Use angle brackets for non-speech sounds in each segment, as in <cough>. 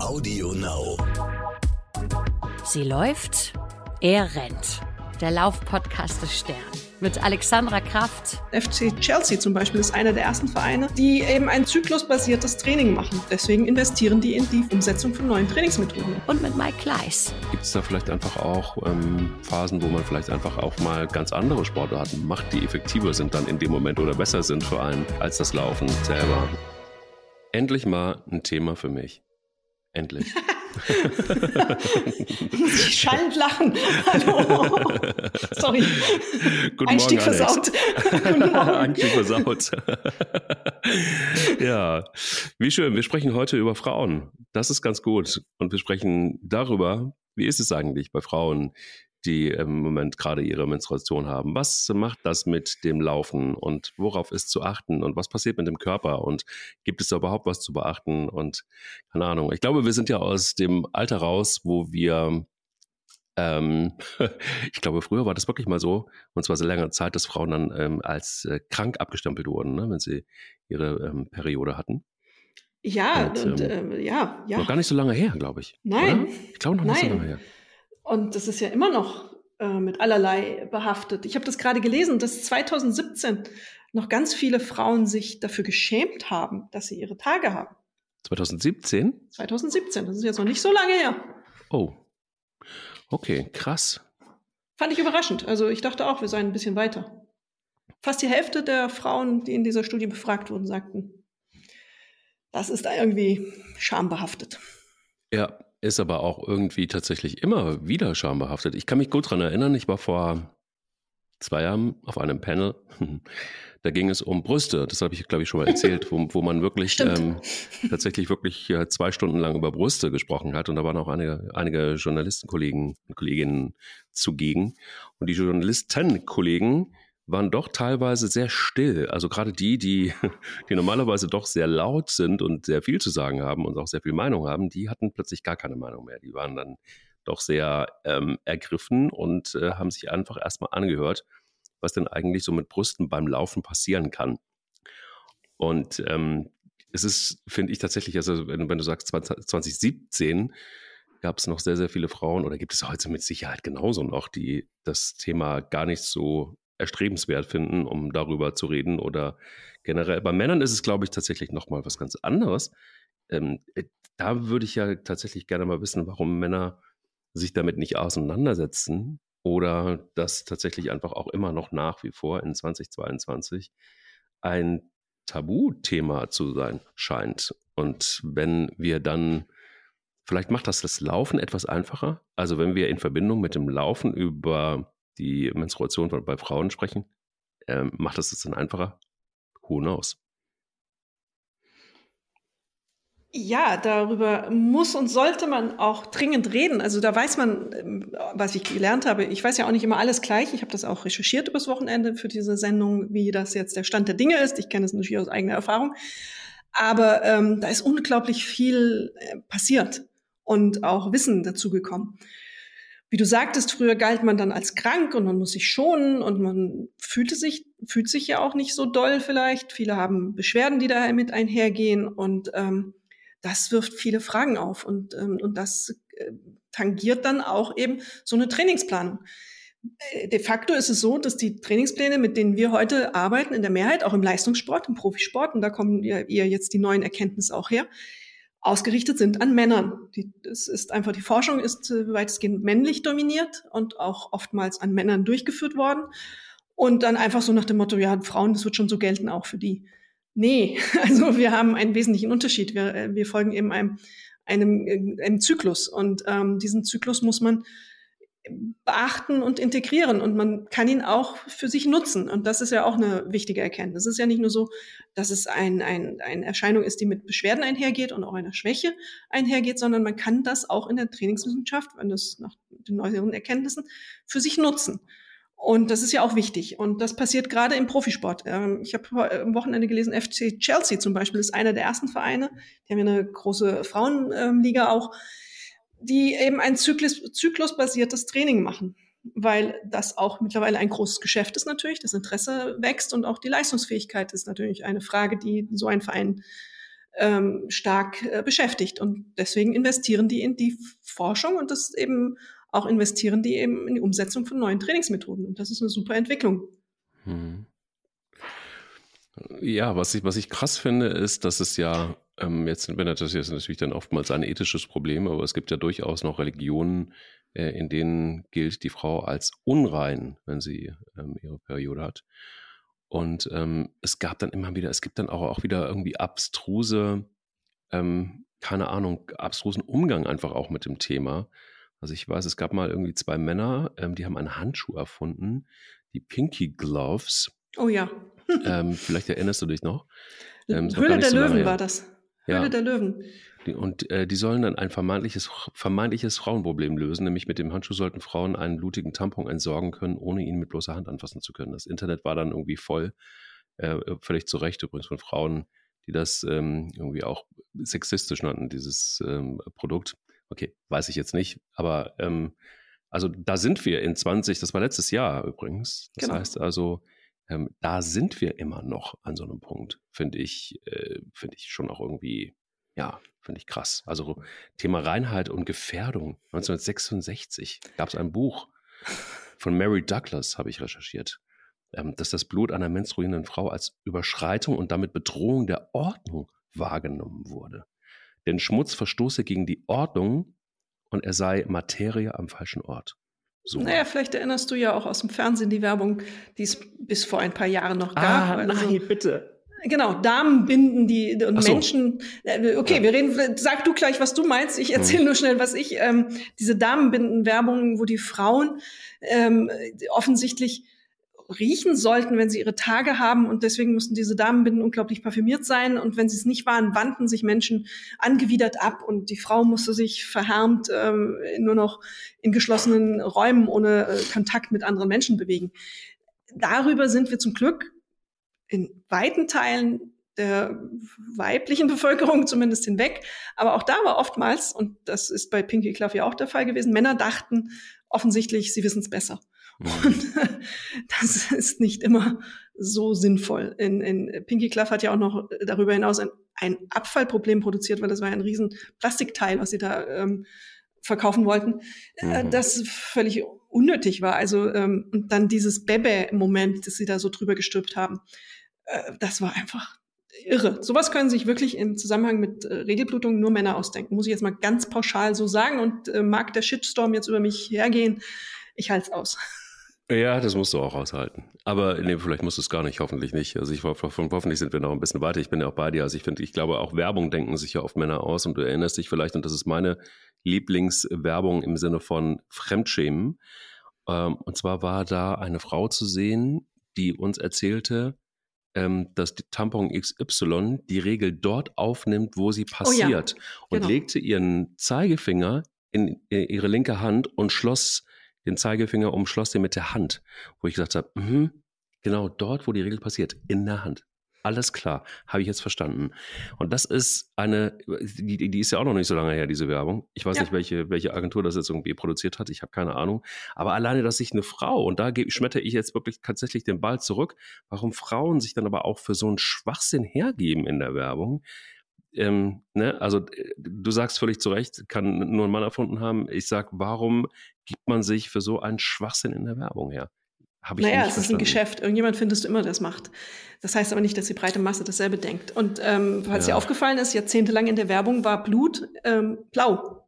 Audio Now. Sie läuft, er rennt. Der Laufpodcast des Stern. Mit Alexandra Kraft. FC Chelsea zum Beispiel ist einer der ersten Vereine, die eben ein zyklusbasiertes Training machen. Deswegen investieren die in die Umsetzung von neuen Trainingsmethoden. Und mit Mike Kleiss. Gibt es da vielleicht einfach auch ähm, Phasen, wo man vielleicht einfach auch mal ganz andere Sportarten macht, die effektiver sind dann in dem Moment oder besser sind für einen als das Laufen selber? Endlich mal ein Thema für mich. Endlich. <laughs> Muss ich schallend lachen. Hallo. <laughs> Sorry. Guten Einstieg Morgen, versaut. Guten <laughs> Morgen. Einstieg versaut. ja, wie schön. Wir sprechen heute über Frauen. Das ist ganz gut. Und wir sprechen darüber, wie ist es eigentlich bei Frauen, die im Moment gerade ihre Menstruation haben. Was macht das mit dem Laufen und worauf ist zu achten und was passiert mit dem Körper und gibt es da überhaupt was zu beachten und keine Ahnung. Ich glaube, wir sind ja aus dem Alter raus, wo wir ähm, <laughs> ich glaube, früher war das wirklich mal so, und zwar seit längerer Zeit, dass Frauen dann ähm, als äh, krank abgestempelt wurden, ne, wenn sie ihre ähm, Periode hatten. Ja, Und, und, ähm, ähm, ja, ja. Noch gar nicht so lange her, glaube ich. Nein. Oder? Ich glaube noch nicht so Nein. lange her. Und das ist ja immer noch äh, mit allerlei behaftet. Ich habe das gerade gelesen, dass 2017 noch ganz viele Frauen sich dafür geschämt haben, dass sie ihre Tage haben. 2017? 2017, das ist jetzt noch nicht so lange her. Oh. Okay, krass. Fand ich überraschend. Also ich dachte auch, wir seien ein bisschen weiter. Fast die Hälfte der Frauen, die in dieser Studie befragt wurden, sagten, das ist irgendwie schambehaftet. Ja, ist aber auch irgendwie tatsächlich immer wieder schambehaftet. Ich kann mich gut dran erinnern, ich war vor zwei Jahren auf einem Panel. <laughs> Da ging es um Brüste. Das habe ich, glaube ich, schon mal <laughs> erzählt, wo, wo man wirklich ähm, tatsächlich wirklich äh, zwei Stunden lang über Brüste gesprochen hat. Und da waren auch einige, einige Journalistenkollegen und Kolleginnen zugegen. Und die Journalistenkollegen waren doch teilweise sehr still. Also gerade die, die, <laughs> die normalerweise doch sehr laut sind und sehr viel zu sagen haben und auch sehr viel Meinung haben, die hatten plötzlich gar keine Meinung mehr. Die waren dann doch sehr ähm, ergriffen und äh, haben sich einfach erstmal angehört, was denn eigentlich so mit Brüsten beim Laufen passieren kann. Und ähm, es ist, finde ich tatsächlich, also wenn, wenn du sagst 20, 2017 gab es noch sehr, sehr viele Frauen oder gibt es heute mit Sicherheit genauso noch, die das Thema gar nicht so erstrebenswert finden, um darüber zu reden oder generell. Bei Männern ist es, glaube ich, tatsächlich nochmal was ganz anderes. Ähm, äh, da würde ich ja tatsächlich gerne mal wissen, warum Männer sich damit nicht auseinandersetzen oder das tatsächlich einfach auch immer noch nach wie vor in 2022 ein Tabuthema zu sein scheint. Und wenn wir dann, vielleicht macht das das Laufen etwas einfacher. Also wenn wir in Verbindung mit dem Laufen über die Menstruation bei Frauen sprechen, ähm, macht das das dann einfacher? Who knows? Ja, darüber muss und sollte man auch dringend reden. Also da weiß man, ähm, was ich gelernt habe. Ich weiß ja auch nicht immer alles gleich. Ich habe das auch recherchiert übers Wochenende für diese Sendung, wie das jetzt der Stand der Dinge ist. Ich kenne es natürlich aus eigener Erfahrung. Aber ähm, da ist unglaublich viel äh, passiert und auch Wissen dazugekommen. Wie du sagtest, früher galt man dann als krank und man muss sich schonen und man fühlte sich, fühlt sich ja auch nicht so doll vielleicht. Viele haben Beschwerden, die da mit einhergehen und ähm, das wirft viele Fragen auf und, ähm, und das äh, tangiert dann auch eben so eine Trainingsplanung. Äh, De facto ist es so, dass die Trainingspläne, mit denen wir heute arbeiten, in der Mehrheit, auch im Leistungssport, im Profisport, und da kommen ihr, ihr jetzt die neuen Erkenntnisse auch her, ausgerichtet sind an Männern. Die, das ist einfach, die Forschung ist äh, weitestgehend männlich dominiert und auch oftmals an Männern durchgeführt worden. Und dann einfach so nach dem Motto, ja, Frauen, das wird schon so gelten auch für die. Nee, <laughs> also wir haben einen wesentlichen Unterschied. Wir, äh, wir folgen eben einem, einem, äh, einem Zyklus und ähm, diesen Zyklus muss man beachten und integrieren und man kann ihn auch für sich nutzen. Und das ist ja auch eine wichtige Erkenntnis. Es ist ja nicht nur so, dass es ein, ein, eine Erscheinung ist, die mit Beschwerden einhergeht und auch einer Schwäche einhergeht, sondern man kann das auch in der Trainingswissenschaft, wenn das nach den neueren Erkenntnissen, für sich nutzen. Und das ist ja auch wichtig. Und das passiert gerade im Profisport. Ähm, Ich habe am Wochenende gelesen, FC Chelsea zum Beispiel ist einer der ersten Vereine. Die haben ja eine große Frauenliga auch, die eben ein Zyklus, zyklusbasiertes Training machen. Weil das auch mittlerweile ein großes Geschäft ist natürlich. Das Interesse wächst und auch die Leistungsfähigkeit ist natürlich eine Frage, die so ein Verein ähm, stark äh, beschäftigt. Und deswegen investieren die in die Forschung und das eben auch investieren die eben in die Umsetzung von neuen Trainingsmethoden. Und das ist eine super Entwicklung. Hm. Ja, was ich, was ich krass finde, ist, dass es ja, ähm, jetzt sind wir natürlich, das ist natürlich dann oftmals ein ethisches Problem, aber es gibt ja durchaus noch Religionen, äh, in denen gilt die Frau als unrein, wenn sie ähm, ihre Periode hat. Und ähm, es gab dann immer wieder, es gibt dann auch, auch wieder irgendwie abstruse, ähm, keine Ahnung, abstrusen Umgang einfach auch mit dem Thema. Also ich weiß, es gab mal irgendwie zwei Männer, ähm, die haben einen Handschuh erfunden, die Pinky Gloves. Oh ja. ähm, vielleicht erinnerst du dich noch. <laughs> Ähm, Höhle der so Löwen war das. Höhle ja. der Löwen. Und äh, die sollen dann ein vermeintliches, vermeintliches Frauenproblem lösen, nämlich mit dem Handschuh sollten Frauen einen blutigen Tampon entsorgen können, ohne ihn mit bloßer Hand anfassen zu können. Das Internet war dann irgendwie voll, äh, völlig zu Recht übrigens von Frauen, die das ähm, irgendwie auch sexistisch nannten, dieses ähm, Produkt. Okay, weiß ich jetzt nicht, aber ähm, also da sind wir in 20, das war letztes Jahr übrigens. Das genau. heißt also, ähm, da sind wir immer noch an so einem Punkt, finde ich, äh, finde ich schon auch irgendwie, ja, finde ich krass. Also Thema Reinheit und Gefährdung. 1966 gab es ein Buch von Mary Douglas, habe ich recherchiert, ähm, dass das Blut einer menstruierenden Frau als Überschreitung und damit Bedrohung der Ordnung wahrgenommen wurde. Denn Schmutz verstoße gegen die Ordnung und er sei Materie am falschen Ort. So. Naja, vielleicht erinnerst du ja auch aus dem Fernsehen die Werbung, die es bis vor ein paar Jahren noch gab. Ah, also, nein, bitte. Genau, Damenbinden, die und so. Menschen. Äh, okay, ja. wir reden. Sag du gleich, was du meinst. Ich erzähle hm. nur schnell, was ich. Ähm, diese Damenbinden-Werbungen, wo die Frauen ähm, offensichtlich riechen sollten, wenn sie ihre Tage haben. Und deswegen mussten diese Damenbinden unglaublich parfümiert sein. Und wenn sie es nicht waren, wandten sich Menschen angewidert ab. Und die Frau musste sich verhärmt ähm, nur noch in geschlossenen Räumen ohne äh, Kontakt mit anderen Menschen bewegen. Darüber sind wir zum Glück in weiten Teilen der weiblichen Bevölkerung zumindest hinweg. Aber auch da war oftmals, und das ist bei Pinky Clough ja auch der Fall gewesen, Männer dachten offensichtlich, sie wissen es besser. Mhm. Und <laughs> das ist nicht immer so sinnvoll. In, in Pinky Clough hat ja auch noch darüber hinaus ein, ein Abfallproblem produziert, weil das war ja ein riesen Plastikteil, was sie da ähm, verkaufen wollten, äh, mhm. das völlig unnötig war. Also ähm, und dann dieses Bebe-Moment, das sie da so drüber gestülpt haben, äh, das war einfach irre. Sowas können sich wirklich im Zusammenhang mit äh, Regelblutung nur Männer ausdenken. Muss ich jetzt mal ganz pauschal so sagen und äh, mag der Shitstorm jetzt über mich hergehen. Ich halte es aus. Ja, das musst du auch aushalten. Aber nee, vielleicht musst du es gar nicht, hoffentlich nicht. Also ich hoffentlich sind wir noch ein bisschen weiter. Ich bin ja auch bei dir. Also ich finde, ich glaube, auch Werbung denken sich ja oft Männer aus und du erinnerst dich vielleicht, und das ist meine Lieblingswerbung im Sinne von Fremdschämen. Ähm, und zwar war da eine Frau zu sehen, die uns erzählte, ähm, dass die Tampon XY die Regel dort aufnimmt, wo sie passiert. Oh ja, und genau. legte ihren Zeigefinger in ihre linke Hand und schloss den Zeigefinger, umschloss den mit der Hand, wo ich gesagt habe, mh, genau dort, wo die Regel passiert, in der Hand. Alles klar, habe ich jetzt verstanden. Und das ist eine, die, die ist ja auch noch nicht so lange her, diese Werbung. Ich weiß ja. nicht, welche, welche Agentur das jetzt irgendwie produziert hat. Ich habe keine Ahnung. Aber alleine, dass sich eine Frau, und da schmetter ich jetzt wirklich tatsächlich den Ball zurück, warum Frauen sich dann aber auch für so einen Schwachsinn hergeben in der Werbung. Ähm, ne? Also äh, du sagst völlig zu Recht, kann nur ein Mann erfunden haben. Ich sag, warum gibt man sich für so einen Schwachsinn in der Werbung her? Habe ich naja, es ist ein Geschäft. Irgendjemand findest du immer, der das macht. Das heißt aber nicht, dass die breite Masse dasselbe denkt. Und ähm, falls ja. dir aufgefallen ist, jahrzehntelang in der Werbung war Blut ähm, blau.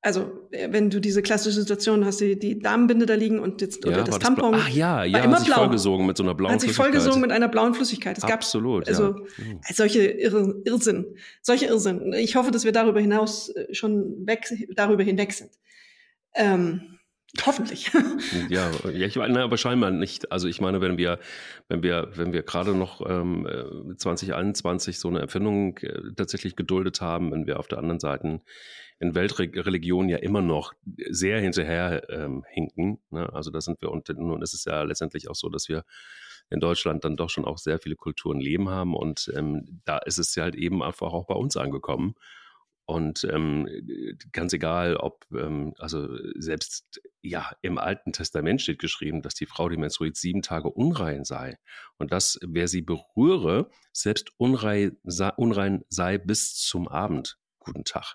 Also, äh, wenn du diese klassische Situation hast, die, die Damenbinde da liegen und jetzt, oder das Tampon. Das Ach ja, ja, immer hat sich blau. vollgesogen mit so einer blauen hat sich vollgesogen mit einer blauen Flüssigkeit. Es Absolut, gab also ja. Mhm. solche Irr Irrsinn, solche Irrsinn. Ich hoffe, dass wir darüber hinaus äh, schon weg, darüber hinweg sind. Ähm, Hoffentlich. ja, ja, ich meine, aber scheinbar nicht. Also ich meine, wenn wir, wenn wir, wenn wir gerade noch ähm, 2021 äh, so eine Erfindung äh, tatsächlich geduldet haben, wenn wir auf der anderen Seite in Weltreligionen ja immer noch sehr hinterher ähm, hinken. Ne? Also da sind wir und nun ist es ja letztendlich auch so, dass wir in Deutschland dann doch schon auch sehr viele Kulturen leben haben und ähm, da ist es ja halt eben einfach auch bei uns angekommen. Und ähm, ganz egal, ob, ähm, also selbst ja, im Alten Testament steht geschrieben, dass die Frau, die menstruiert, sieben Tage unrein sei. Und dass, wer sie berühre, selbst unrein sei, unrein sei bis zum Abend. Guten Tag.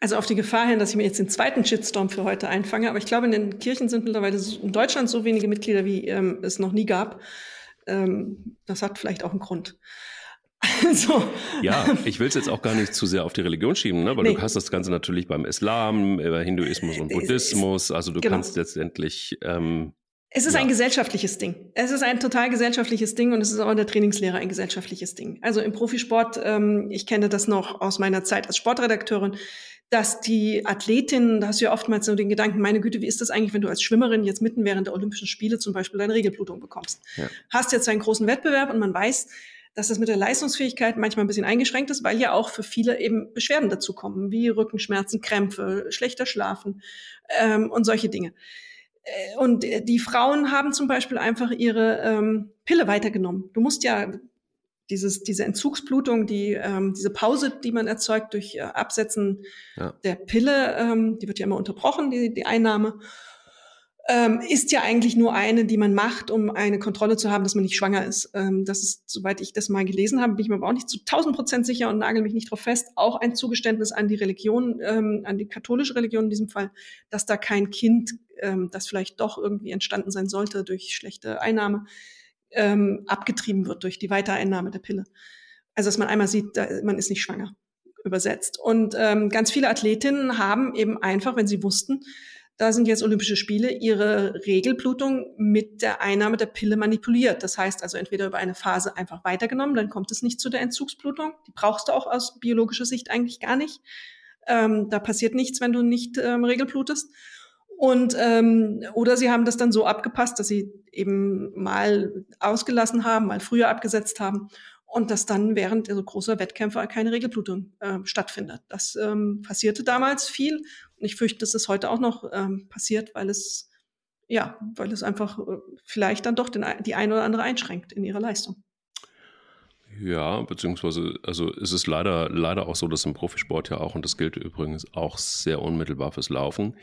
Also auf die Gefahr hin, dass ich mir jetzt den zweiten Shitstorm für heute einfange, aber ich glaube, in den Kirchen sind mittlerweile in Deutschland so wenige Mitglieder, wie ähm, es noch nie gab. Ähm, das hat vielleicht auch einen Grund. <laughs> Also. Ja, ich will es jetzt auch gar nicht zu sehr auf die Religion schieben, ne? weil nee. du hast das Ganze natürlich beim Islam, bei Hinduismus und Buddhismus. Also du genau. kannst letztendlich. Ähm, es ist ja. ein gesellschaftliches Ding. Es ist ein total gesellschaftliches Ding und es ist auch in der Trainingslehre ein gesellschaftliches Ding. Also im Profisport, ähm, ich kenne das noch aus meiner Zeit als Sportredakteurin, dass die Athletinnen, da hast du ja oftmals so den Gedanken, meine Güte, wie ist das eigentlich, wenn du als Schwimmerin jetzt mitten während der Olympischen Spiele zum Beispiel deine Regelblutung bekommst? Ja. Hast jetzt einen großen Wettbewerb und man weiß, dass das mit der Leistungsfähigkeit manchmal ein bisschen eingeschränkt ist, weil ja auch für viele eben Beschwerden dazu kommen, wie Rückenschmerzen, Krämpfe, schlechter Schlafen ähm, und solche Dinge. Äh, und die Frauen haben zum Beispiel einfach ihre ähm, Pille weitergenommen. Du musst ja dieses, diese Entzugsblutung, die, ähm, diese Pause, die man erzeugt durch äh, Absetzen ja. der Pille, ähm, die wird ja immer unterbrochen, die, die Einnahme ähm, ist ja eigentlich nur eine, die man macht, um eine Kontrolle zu haben, dass man nicht schwanger ist. Ähm, das ist, soweit ich das mal gelesen habe, bin ich mir aber auch nicht zu 1000 Prozent sicher und nagel mich nicht drauf fest, auch ein Zugeständnis an die Religion, ähm, an die katholische Religion in diesem Fall, dass da kein Kind, ähm, das vielleicht doch irgendwie entstanden sein sollte durch schlechte Einnahme, ähm, abgetrieben wird durch die Weitereinnahme der Pille. Also dass man einmal sieht, da, man ist nicht schwanger übersetzt. Und ähm, ganz viele Athletinnen haben eben einfach, wenn sie wussten, da sind jetzt Olympische Spiele, ihre Regelblutung mit der Einnahme der Pille manipuliert. Das heißt also entweder über eine Phase einfach weitergenommen, dann kommt es nicht zu der Entzugsblutung. Die brauchst du auch aus biologischer Sicht eigentlich gar nicht. Ähm, da passiert nichts, wenn du nicht ähm, regelblutest. Und ähm, oder sie haben das dann so abgepasst, dass sie eben mal ausgelassen haben, mal früher abgesetzt haben und dass dann während so großer Wettkämpfe keine Regelblutung äh, stattfindet. Das ähm, passierte damals viel und ich fürchte, dass es heute auch noch ähm, passiert, weil es ja, weil es einfach äh, vielleicht dann doch den, die eine oder andere einschränkt in ihrer Leistung. Ja, beziehungsweise, also ist es leider, leider auch so, dass im Profisport ja auch, und das gilt übrigens auch sehr unmittelbar fürs Laufen,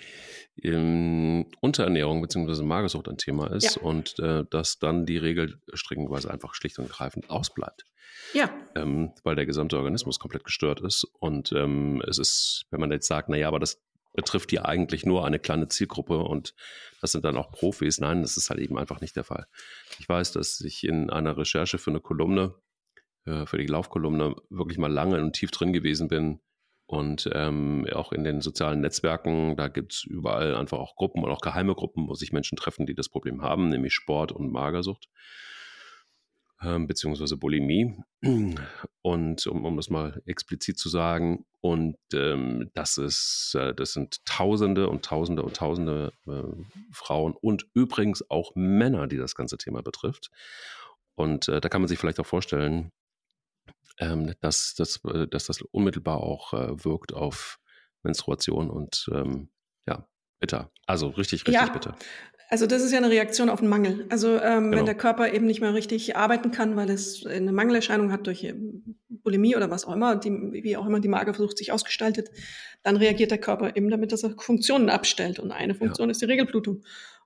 ähm, Unterernährung beziehungsweise Magersucht ein Thema ist ja. und äh, dass dann die Regel streckenweise einfach schlicht und greifend ausbleibt. Ja. Ähm, weil der gesamte Organismus komplett gestört ist. Und ähm, es ist, wenn man jetzt sagt, naja, aber das betrifft ja eigentlich nur eine kleine Zielgruppe und das sind dann auch Profis. Nein, das ist halt eben einfach nicht der Fall. Ich weiß, dass ich in einer Recherche für eine Kolumne, äh, für die Laufkolumne, wirklich mal lange und tief drin gewesen bin. Und ähm, auch in den sozialen Netzwerken, da gibt es überall einfach auch Gruppen und auch geheime Gruppen, wo sich Menschen treffen, die das Problem haben, nämlich Sport und Magersucht ähm, beziehungsweise Bulimie. Und um, um das mal explizit zu sagen, und ähm, das ist, äh, das sind Tausende und Tausende und Tausende äh, Frauen und übrigens auch Männer, die das ganze Thema betrifft. Und äh, da kann man sich vielleicht auch vorstellen, ähm, dass, dass, äh, dass das unmittelbar auch äh, wirkt auf Menstruation und ähm, ja, bitter. Also richtig, richtig ja, bitter. Also das ist ja eine Reaktion auf einen Mangel. Also ähm, genau. wenn der Körper eben nicht mehr richtig arbeiten kann, weil es eine Mangelerscheinung hat durch ähm, Bulimie oder was auch immer, die, wie auch immer die Magerversucht sich ausgestaltet, dann reagiert der Körper eben damit, dass er Funktionen abstellt. Und eine Funktion ja. ist die Regelblutung.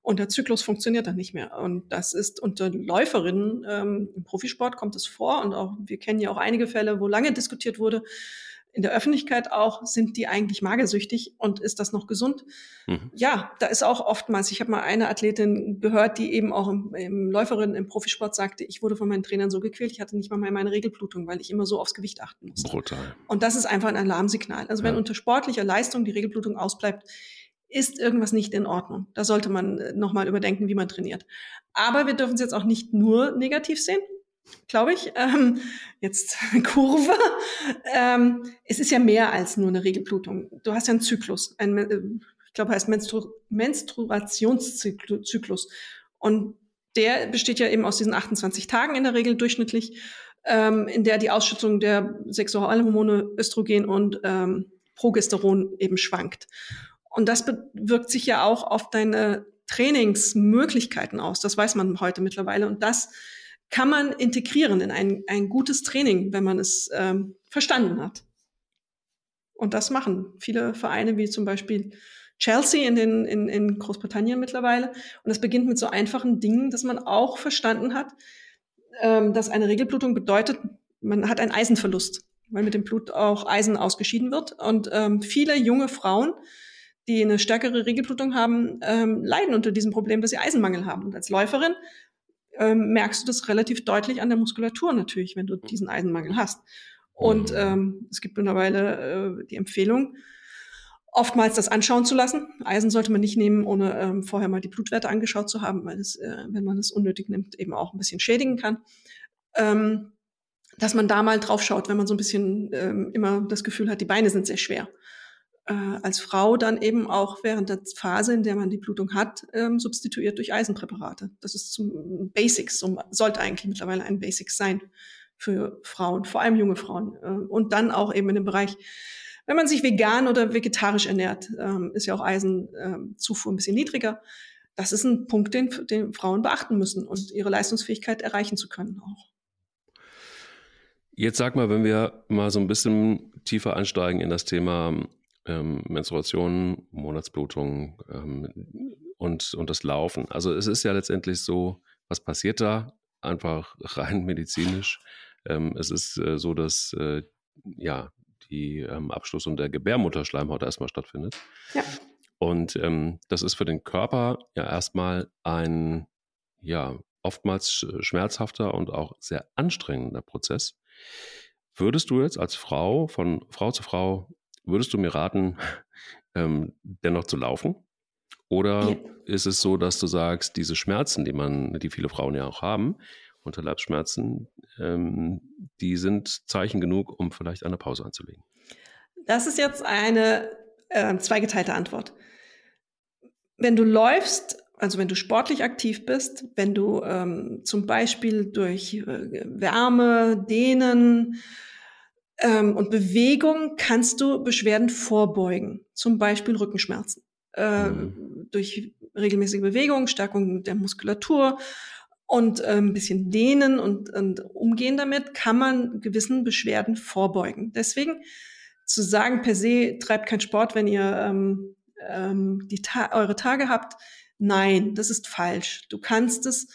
Und der Zyklus funktioniert dann nicht mehr. Und das ist unter Läuferinnen ähm, im Profisport kommt es vor. Und auch wir kennen ja auch einige Fälle, wo lange diskutiert wurde, in der Öffentlichkeit auch, sind die eigentlich magersüchtig und ist das noch gesund? Mhm. Ja, da ist auch oftmals, ich habe mal eine Athletin gehört, die eben auch im, im Läuferin im Profisport sagte, ich wurde von meinen Trainern so gequält, ich hatte nicht mal meine Regelblutung, weil ich immer so aufs Gewicht achten musste. Brutal. Und das ist einfach ein Alarmsignal. Also wenn ja. unter sportlicher Leistung die Regelblutung ausbleibt, ist irgendwas nicht in Ordnung. Da sollte man äh, nochmal überdenken, wie man trainiert. Aber wir dürfen es jetzt auch nicht nur negativ sehen glaube ich. Ähm, jetzt <laughs> Kurve. Ähm, es ist ja mehr als nur eine Regelblutung. Du hast ja einen Zyklus, ein, äh, ich glaube, heißt Menstru Menstruationszyklus. Und der besteht ja eben aus diesen 28 Tagen in der Regel durchschnittlich, ähm, in der die Ausschüttung der Sexualhormone Östrogen und ähm, Progesteron eben schwankt. Und das wirkt sich ja auch auf deine Trainingsmöglichkeiten aus. Das weiß man heute mittlerweile. Und das kann man integrieren in ein, ein gutes Training, wenn man es ähm, verstanden hat. Und das machen viele Vereine wie zum Beispiel Chelsea in, den, in, in Großbritannien mittlerweile. Und es beginnt mit so einfachen Dingen, dass man auch verstanden hat, ähm, dass eine Regelblutung bedeutet, man hat einen Eisenverlust, weil mit dem Blut auch Eisen ausgeschieden wird. Und ähm, viele junge Frauen, die eine stärkere Regelblutung haben, ähm, leiden unter diesem Problem, dass sie Eisenmangel haben. Und als Läuferin ähm, merkst du das relativ deutlich an der Muskulatur natürlich, wenn du diesen Eisenmangel hast. Und mhm. ähm, es gibt mittlerweile äh, die Empfehlung, oftmals das anschauen zu lassen. Eisen sollte man nicht nehmen, ohne ähm, vorher mal die Blutwerte angeschaut zu haben, weil es, äh, wenn man es unnötig nimmt, eben auch ein bisschen schädigen kann. Ähm, dass man da mal drauf schaut, wenn man so ein bisschen ähm, immer das Gefühl hat, die Beine sind sehr schwer. Äh, als Frau dann eben auch während der Phase, in der man die Blutung hat, ähm, substituiert durch Eisenpräparate. Das ist zum Basics, so, sollte eigentlich mittlerweile ein Basics sein für Frauen, vor allem junge Frauen. Äh, und dann auch eben in dem Bereich, wenn man sich vegan oder vegetarisch ernährt, ähm, ist ja auch Eisenzufuhr ähm, ein bisschen niedriger. Das ist ein Punkt, den, den Frauen beachten müssen und ihre Leistungsfähigkeit erreichen zu können auch. Jetzt sag mal, wenn wir mal so ein bisschen tiefer einsteigen in das Thema ähm, Menstruation, Monatsblutung ähm, und, und das Laufen. Also es ist ja letztendlich so, was passiert da? Einfach <laughs> rein medizinisch. Ähm, es ist äh, so, dass äh, ja, die ähm, Abschlussung der Gebärmutterschleimhaut erstmal stattfindet. Ja. Und ähm, das ist für den Körper ja erstmal ein, ja, oftmals schmerzhafter und auch sehr anstrengender Prozess. Würdest du jetzt als Frau, von Frau zu Frau, würdest du mir raten, <laughs> ähm, dennoch zu laufen? Oder ja. ist es so, dass du sagst, diese Schmerzen, die man, die viele Frauen ja auch haben, Unterleibsschmerzen, ähm, die sind Zeichen genug, um vielleicht eine Pause anzulegen? Das ist jetzt eine äh, zweigeteilte Antwort. Wenn du läufst, also wenn du sportlich aktiv bist, wenn du ähm, zum Beispiel durch äh, Wärme, Dehnen ähm, und Bewegung kannst du Beschwerden vorbeugen, zum Beispiel Rückenschmerzen. Äh, mhm. Durch regelmäßige Bewegung, Stärkung der Muskulatur und äh, ein bisschen dehnen und, und umgehen damit, kann man gewissen Beschwerden vorbeugen. Deswegen zu sagen, per se treibt kein Sport, wenn ihr ähm, ähm, die Ta eure Tage habt, nein, das ist falsch. Du kannst es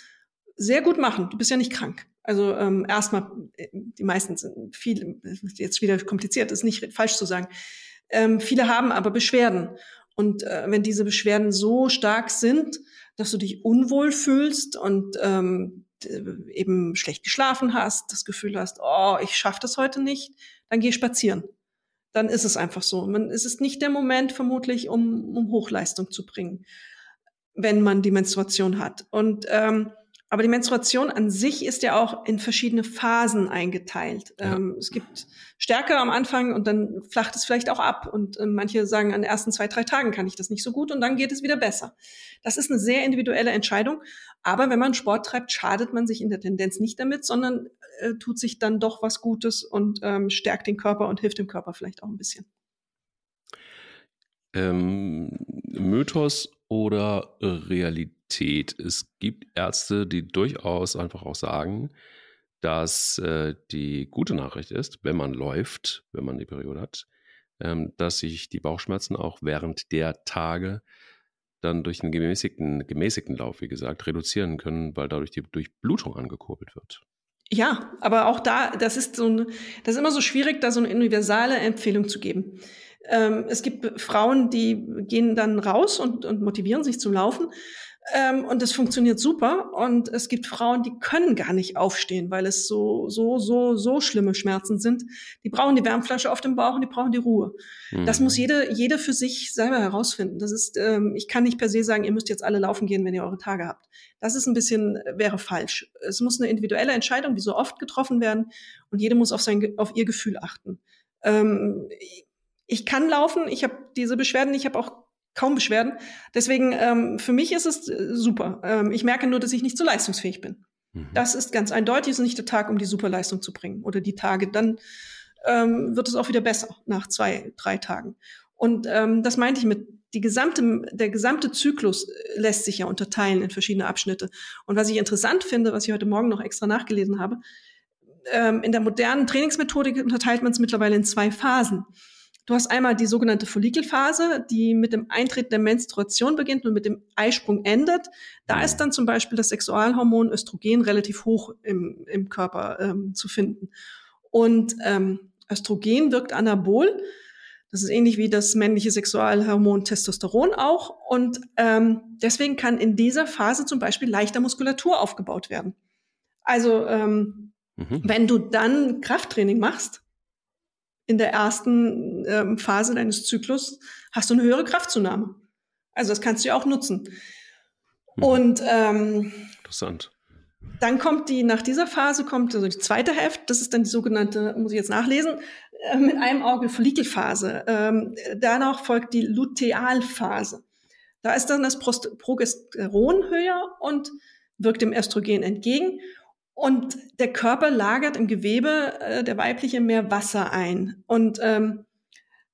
sehr gut machen. Du bist ja nicht krank. Also ähm, erstmal, äh, die meisten sind viel, jetzt wieder kompliziert, ist nicht falsch zu sagen. Ähm, viele haben aber Beschwerden. Und äh, wenn diese Beschwerden so stark sind, dass du dich unwohl fühlst und ähm, eben schlecht geschlafen hast, das Gefühl hast, oh, ich schaffe das heute nicht, dann geh spazieren. Dann ist es einfach so. Man, es ist nicht der Moment vermutlich, um, um Hochleistung zu bringen, wenn man die Menstruation hat. Und ähm, aber die Menstruation an sich ist ja auch in verschiedene Phasen eingeteilt. Ja. Ähm, es gibt Stärke am Anfang und dann flacht es vielleicht auch ab. Und äh, manche sagen, an den ersten zwei, drei Tagen kann ich das nicht so gut und dann geht es wieder besser. Das ist eine sehr individuelle Entscheidung. Aber wenn man Sport treibt, schadet man sich in der Tendenz nicht damit, sondern äh, tut sich dann doch was Gutes und ähm, stärkt den Körper und hilft dem Körper vielleicht auch ein bisschen. Ähm, Mythos oder Realität? Realität. Es gibt Ärzte, die durchaus einfach auch sagen, dass äh, die gute Nachricht ist, wenn man läuft, wenn man die Periode hat, ähm, dass sich die Bauchschmerzen auch während der Tage dann durch einen gemäßigten, gemäßigten Lauf, wie gesagt, reduzieren können, weil dadurch die Durchblutung angekurbelt wird. Ja, aber auch da, das ist so ein, das ist immer so schwierig, da so eine universale Empfehlung zu geben. Ähm, es gibt Frauen, die gehen dann raus und, und motivieren sich zum Laufen. Ähm, und das funktioniert super. Und es gibt Frauen, die können gar nicht aufstehen, weil es so, so, so, so schlimme Schmerzen sind. Die brauchen die Wärmflasche auf dem Bauch und die brauchen die Ruhe. Mhm. Das muss jede, jede für sich selber herausfinden. Das ist, ähm, ich kann nicht per se sagen, ihr müsst jetzt alle laufen gehen, wenn ihr eure Tage habt. Das ist ein bisschen, wäre falsch. Es muss eine individuelle Entscheidung, wie so oft getroffen werden. Und jede muss auf sein, auf ihr Gefühl achten. Ähm, ich kann laufen, ich habe diese Beschwerden, ich habe auch kaum Beschwerden. Deswegen, ähm, für mich ist es äh, super. Ähm, ich merke nur, dass ich nicht so leistungsfähig bin. Mhm. Das ist ganz eindeutig, es ist nicht der Tag, um die Superleistung zu bringen oder die Tage. Dann ähm, wird es auch wieder besser nach zwei, drei Tagen. Und ähm, das meinte ich mit, die gesamte, der gesamte Zyklus äh, lässt sich ja unterteilen in verschiedene Abschnitte. Und was ich interessant finde, was ich heute Morgen noch extra nachgelesen habe, ähm, in der modernen Trainingsmethodik unterteilt man es mittlerweile in zwei Phasen. Du hast einmal die sogenannte Follikelphase, die mit dem Eintreten der Menstruation beginnt und mit dem Eisprung endet. Da ist dann zum Beispiel das Sexualhormon Östrogen relativ hoch im, im Körper ähm, zu finden. Und ähm, Östrogen wirkt anabol. Das ist ähnlich wie das männliche Sexualhormon Testosteron auch. Und ähm, deswegen kann in dieser Phase zum Beispiel leichter Muskulatur aufgebaut werden. Also ähm, mhm. wenn du dann Krafttraining machst, in der ersten ähm, Phase deines Zyklus hast du eine höhere Kraftzunahme. Also das kannst du ja auch nutzen. Mhm. Und ähm, interessant. Dann kommt die, nach dieser Phase kommt also die zweite Hälfte, das ist dann die sogenannte, muss ich jetzt nachlesen, äh, mit einem Auge Follikelphase. Ähm, danach folgt die Lutealphase. Da ist dann das Progesteron höher und wirkt dem Östrogen entgegen. Und der Körper lagert im Gewebe äh, der weibliche mehr Wasser ein. Und ähm,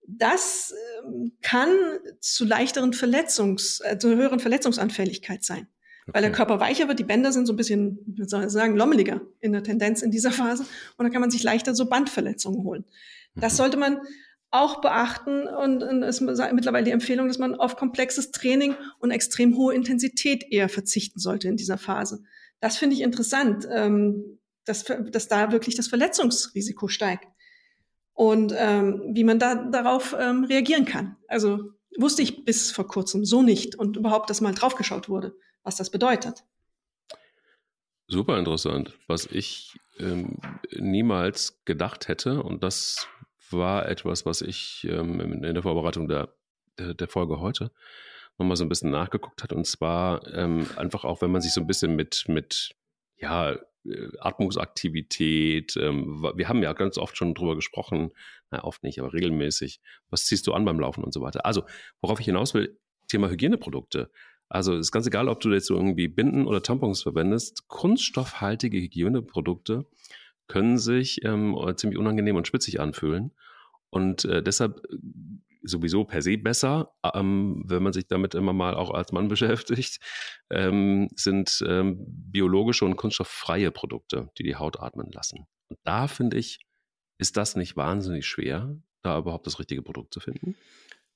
das äh, kann zu leichteren Verletzungs, äh, zu höheren Verletzungsanfälligkeit sein. Okay. Weil der Körper weicher wird, die Bänder sind so ein bisschen, wie soll ich sagen, lommeliger in der Tendenz in dieser Phase. Und dann kann man sich leichter so Bandverletzungen holen. Das mhm. sollte man auch beachten und, und es ist mittlerweile die Empfehlung, dass man auf komplexes Training und extrem hohe Intensität eher verzichten sollte in dieser Phase. Das finde ich interessant, ähm, dass, dass da wirklich das Verletzungsrisiko steigt und ähm, wie man da darauf ähm, reagieren kann. Also wusste ich bis vor kurzem so nicht und überhaupt, dass mal draufgeschaut wurde, was das bedeutet. Super interessant, was ich ähm, niemals gedacht hätte und das war etwas, was ich ähm, in der Vorbereitung der, der, der Folge heute nochmal so ein bisschen nachgeguckt hat. Und zwar ähm, einfach auch, wenn man sich so ein bisschen mit, mit ja, äh, Atmungsaktivität, ähm, wir haben ja ganz oft schon drüber gesprochen, na, oft nicht, aber regelmäßig, was ziehst du an beim Laufen und so weiter. Also, worauf ich hinaus will, Thema Hygieneprodukte. Also ist ganz egal, ob du jetzt so irgendwie Binden oder Tampons verwendest, kunststoffhaltige Hygieneprodukte können sich ähm, ziemlich unangenehm und spitzig anfühlen. Und äh, deshalb sowieso per se besser, ähm, wenn man sich damit immer mal auch als Mann <laughs> beschäftigt, ähm, sind ähm, biologische und kunststofffreie Produkte, die die Haut atmen lassen. Und da finde ich, ist das nicht wahnsinnig schwer, da überhaupt das richtige Produkt zu finden?